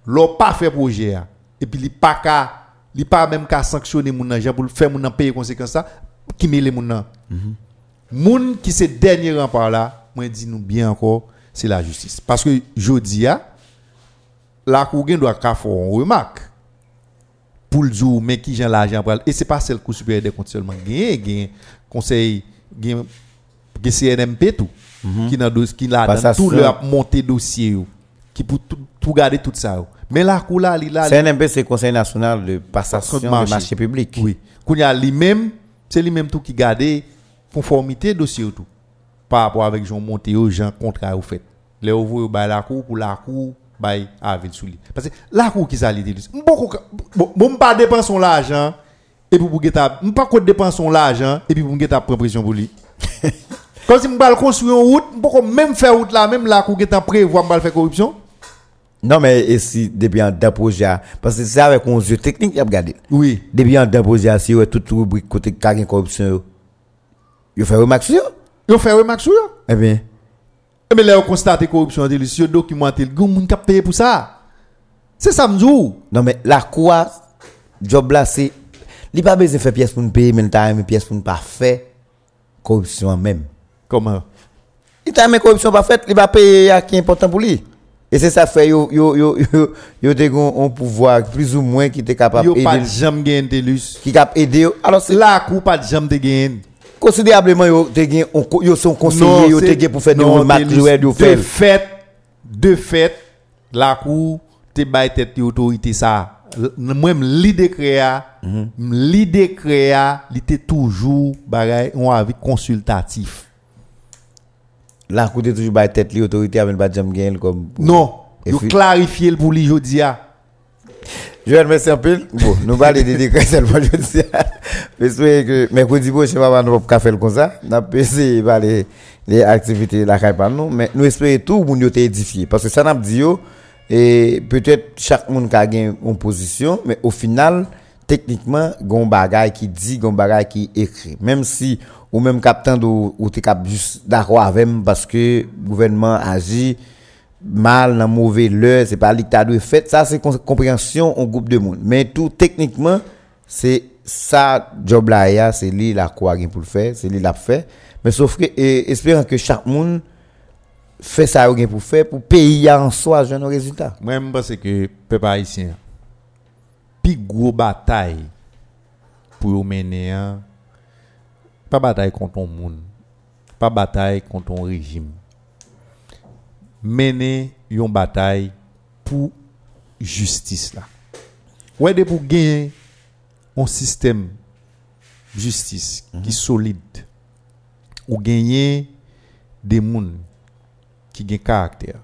l'on pas fait projet, et puis il pas qu'à, il pas même qu'à sanctionner mon argent pour le faire mon nan payer conséquence ça, qui met les moun nan. Moun qui se dernier rempart là, moi dis nous bien encore, c'est la justice. Parce que jodi a la cour doit ka faire une remarque pour le jour mais qui j'ai l'argent pour et c'est pas celle cour supérieure des comptes seulement gain conseil gain CNMP tout qui dans qui là tout seul. le monter dossier qui pour tout, tout garder tout ça mais la cour là là CNMP, c'est le Conseil national de passation de marché. marché public. oui. Qu'on y a lui-même, c'est lui-même tout qui garde conformité dossier tout. Par rapport avec Jean Montéo, Jean contrat au fait. Les ouvriers bah la cour pour la cour bah avec sous lui. Parce que la cour qui ça l'idée. Bon bon pas dépenser l'argent et puis pour geta pas quoi dépenser l'argent et puis pour geta prendre pression pour lui. Quand si m'bal construire une route, pourquoi même faire route là, même la qu'on est en prévoir m'bal faire corruption? Non, mais ici, depuis un projet, parce que c'est avec un yeux technique, y'a regardé. Oui. Depuis un projet, si ouais, toute rubrique côté carré corruption, y'a fait remarque sur Y'a fait remarque sur Eh bien. Eh bien, là, on constate corruption, y'a documenté, y'a moun qui payé pour ça. C'est ça, m'dou. Non, mais la quoi, job là, c'est, li pas besoin de faire pièce pour nous payer, mais t'as une pièce pour nous pas faire corruption même. Comment? Il t'a une corruption pas faite, il va payer à qui est important pour lui. Et c'est ça fait yo yo yo yo yo te un pouvoir plus ou moins qui était capable Yo pas de aider jam gen telus. qui capable aider alors c'est La kou pas de jam de gen. considérablement yo te co- yo son conseiller yo te gen pour faire des remarques jouer yo De fait, de fait, la kou te bay tête autorité ça. Moi-même, l'idée créa, Mhm. l'idée créa, il était toujours bagay, on avis consultatif. La cour de toujours tête li autorité avec pas jam gain comme Non, clarifier le pour lui a. Je vais merci un peu. Bon, nous parler de décret seulement je dis. J'espère que mercredi prochain va nous pas faire comme ça. N'a pas essayé de parler les activités de la caille par nous mais nous espérons tout moun yo te édifié parce que ça n'a dit yo et peut-être chaque monde a gain une position mais au final techniquement gon bagay qui dit gon bagay qui écrit même si ou même captain ou ou t'es cap d'accord avec parce que le gouvernement agit mal dans mauvais l'heure c'est pas dictat de fait ça c'est compréhension en groupe de monde. Mais tout techniquement c'est ça job là c'est lui la quoi pour le faire c'est lui l'a fait. Mais sauf que et, espérant que chaque monde fait ça pour faire pour pays en soi jeune résultat. Moi, je pense que peuple haïtien, plus gros bataille pour mener, hein, pas bataille contre un monde, pas bataille contre un régime. Mener une bataille pour justice là. Ouais, de pour gagner un système justice qui solide ou gagner des gens qui ont caractère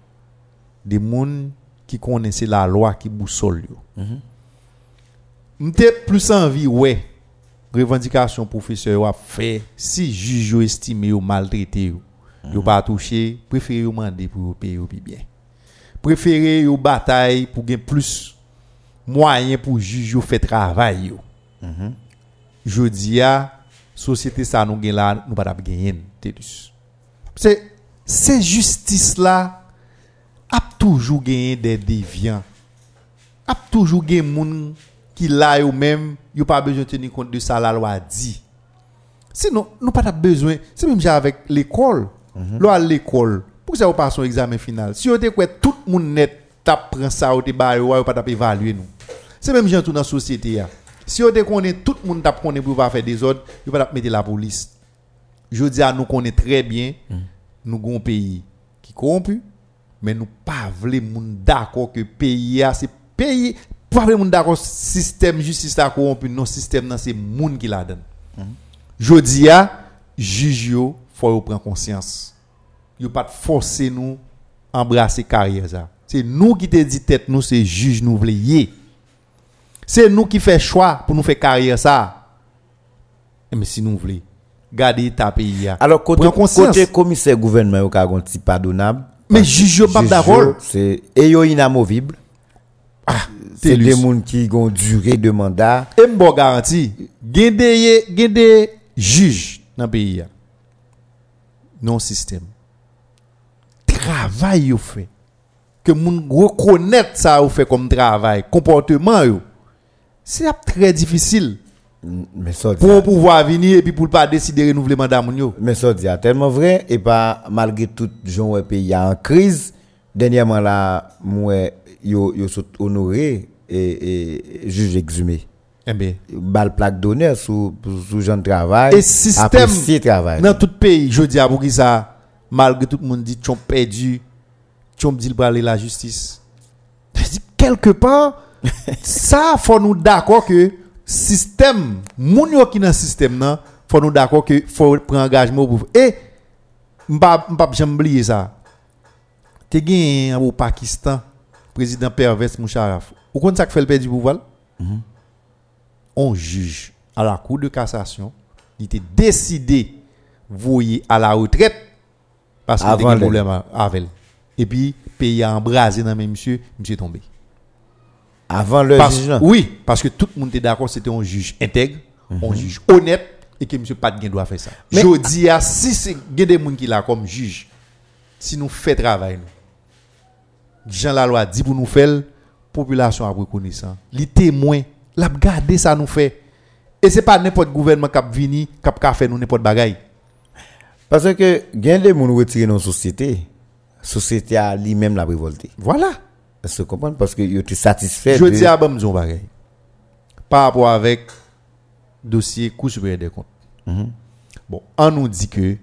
des gens qui connaissent la loi qui boussole yo. M'te plus envie ouais revendication professeur a fait si juge yo estime yo maltraité yo yo pas touché préféré yo demander pour payer pi bien préféré yo bataille pour gagner plus moyen pour juge yo fait travail yo jodi a société ça nous gen là nous pas gagner c'est c'est justice là a toujours gagné des déviants. A toujours gagné moun qui là yo même yo pas besoin de tenir compte de ça la loi dit. Sinon nous pas besoin c'est même avec l'école. Là à l'école. Pour ça on passe un examen final. Si on quoi tout moun net t'a prend ça ou yo yo pas évaluer nous. C'est même genre tout dans la société si on connaît tout le monde t'a connaît pour pas faire des ordres yo pas mettre la police. Je dis à nous qu'on est très bien, nous avons un pays qui corrompu, mais nous pas voulons d'accord que le pays a c'est pays pas voulons d'accord système justice est corrompu, non système non c'est monde qui la donne. Je dis à juge yo faut prendre conscience. Yo pas forcer nous embrasser carrière ça. C'est nous qui te dit tête nous c'est juge nous voulons C'est nous qui fait choix pour nous faire carrière ça. Mais si nous voulons garder ta pays là. Alors, côté, côté commissaire gouvernement, a un petit pardonnable. Mais juge pas d'accord. C'est, et yo inamovible. Ah, C'est des gens qui ont durée de mandat. Et m'bo garanti, gen de gen de juge dans le pays. Non système. Travail yo fait. Que moun reconnaître ça ou fait comme travail, comportement yo. C'est très difficile Mais ça, pour pouvoir venir et puis pour pas décider de renouveler mandat mais ça, dit tellement vrai. Et pas, malgré tout, gens pays en crise. Dernièrement là, moi, yo sont honoré et, et juge exhumé. Eh ben, Bal plaque d'honneur sous, sous gens de travail. et système travail. dans tout pays, je dis à qui ça malgré tout le monde dit tu perdu, tu dit le la justice. Quelque part ça faut nous d'accord que système moun yo qui dans système nan faut nous d'accord que faut prendre engagement pour et m'pa m'pa jamais oublier ça. Te gen au Pakistan président Pervez Musharraf. Ou connaissez ça que fait le perdre du pouvoir? on juge à la Cour de cassation, il était décidé voyer à la retraite parce qu'il Avant avait un le- problème avec elle. Et puis, pays a embrasé dans même monsieur, monsieur est tombé. Avant le Parce- juge. là. oui, parce que tout le monde était d'accord, c'était un juge intègre, un juge honnête, et que monsieur gain doit faire ça. Mais- Je dis à si c'est y a des gens qui là comme juge, si nous faisons travail, nous, Jean la loi dit pour nous faire, population a reconnaissant. Les témoins, la garder ça nous fait. Et c'est pas n'importe gouvernement qui a venu, qui a fait nous n'importe bagaille. Parce que, gain des gens retirés dans la société. La société a lui-même la révolté. Voilà. Est-ce que vous comprenez? Parce que vous êtes satisfait. Je de- dis à bon disons bagaille. Par rapport avec dossier Cour supérieure des comptes. Bon, on nous dit que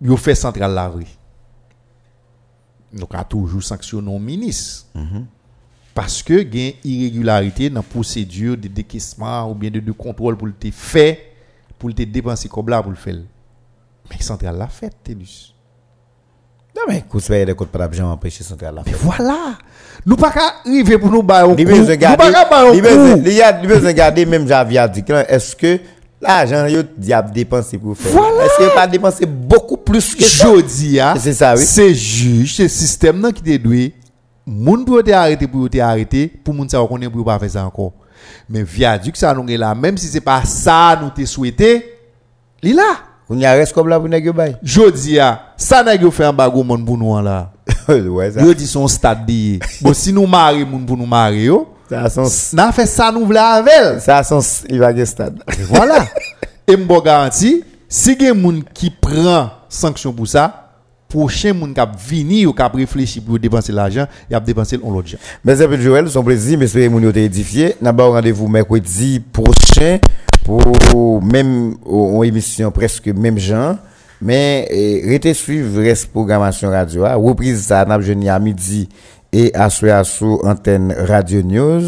yo fait central la rue. Donc a toujours sanctionné un ministre. Parce que gain irrégularité dans la procédure de décaissement ou bien de, de contrôle pour le fait pour le dépenser comme là pour le faire. Mais central l'a fait, Télus. Non, mais, supérieur des comptes, pas d'argent empêcher central là. Mais voilà. Nous pas qu'à arriver pour nous bailler un coup. Il Nous de pas qu'à bailler il besoin- coup. il y a- il besoin de garder, même Javier a dit, est-ce que L'argent, yo diable dépensé pour faire. Voilà. Est-ce qu'il pas dépensé beaucoup plus que ça? Jodi, ah, C'est ça, oui. C'est juge, c'est système nan qui dédoué. Moun doit te arrêté pour te arrêté, pour moun sa reconnaître pour pas faire ça encore. Mais viaduc ça nous est là, même si c'est pas ça nous te souhaité, li là. On y a reste comme là pour nèg bay. Jodi ah, a, ça nèg yo fait en bago moun pour nous là. ouais ça. Yo dit son stade billet. bon si nous marier moun pour nous marier yo, Ça a son, n'a fait ça nous vla avec. ça a son, il va gagner stade. Voilà. Et m'bo garanti, si gen moun qui prend sanction pour ça, prochain moun qui vini ou qui réfléchi pour dépenser l'argent, il a dépensé on l'autre gens. Merci un peu Joël, son plaisir, messieurs mon été édifié. N'a pas rendez-vous mercredi prochain pour même une émission presque même genre. Mais eh, restez suivre reste programmation radio. Reprise ça n'a à midi et à sur antenne Radio News.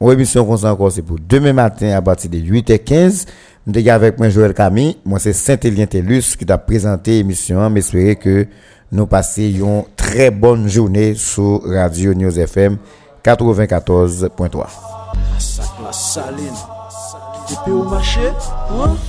Une émission qu'on encore c'est pour demain matin à partir de 8h15. Nous sommes avec moi Joël Camille, moi c'est Saint-Élien Tellus qui t'a présenté l'émission. M'espérer que nous passions une très bonne journée sur Radio News FM 94.3. Epe ou mache,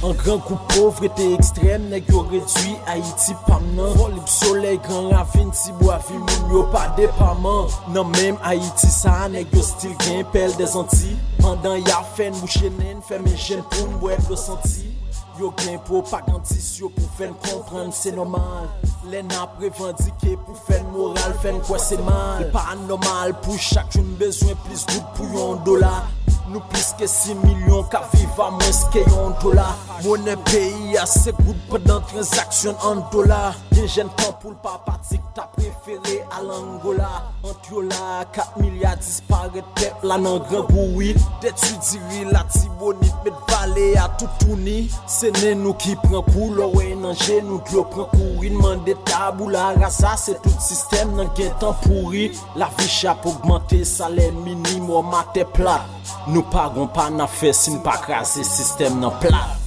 an gran kou povre te ekstrem Neg yo redwi Haiti pam nan Rolib soley gran ravin ti bo avi moun yo pa depaman Nan menm Haiti sa neg yo stil gen pel de zanti Pandan ya fen mou chenen fe men jen pou mou ep lo santi Yo gen propagandis yo pou fen kompran se normal. Len ap revandike pou fen moral fen kwa se mal. E pa anormal pou chak joun bezwen plis gout pou yon dola Nou pliske 6 milyon ka viva mwen ske yon dola Mwenen peyi a se goud pedan transaksyon an dola Gen jen tan pou l pa patik ta preferi al Angola Ant yo la 4 milyar dispare tep la nan gran bouil Detu diri la tibonit met vale a toutouni Se nen nou ki pren kou lo wey nan jen nou dlo pren kou Inman de tabou la rasa se tout sistem nan gen tan pouri La vi chap augmente salen minimo mate plat. Nou pagon pa nan fe sin pa krasi sistem nan plat.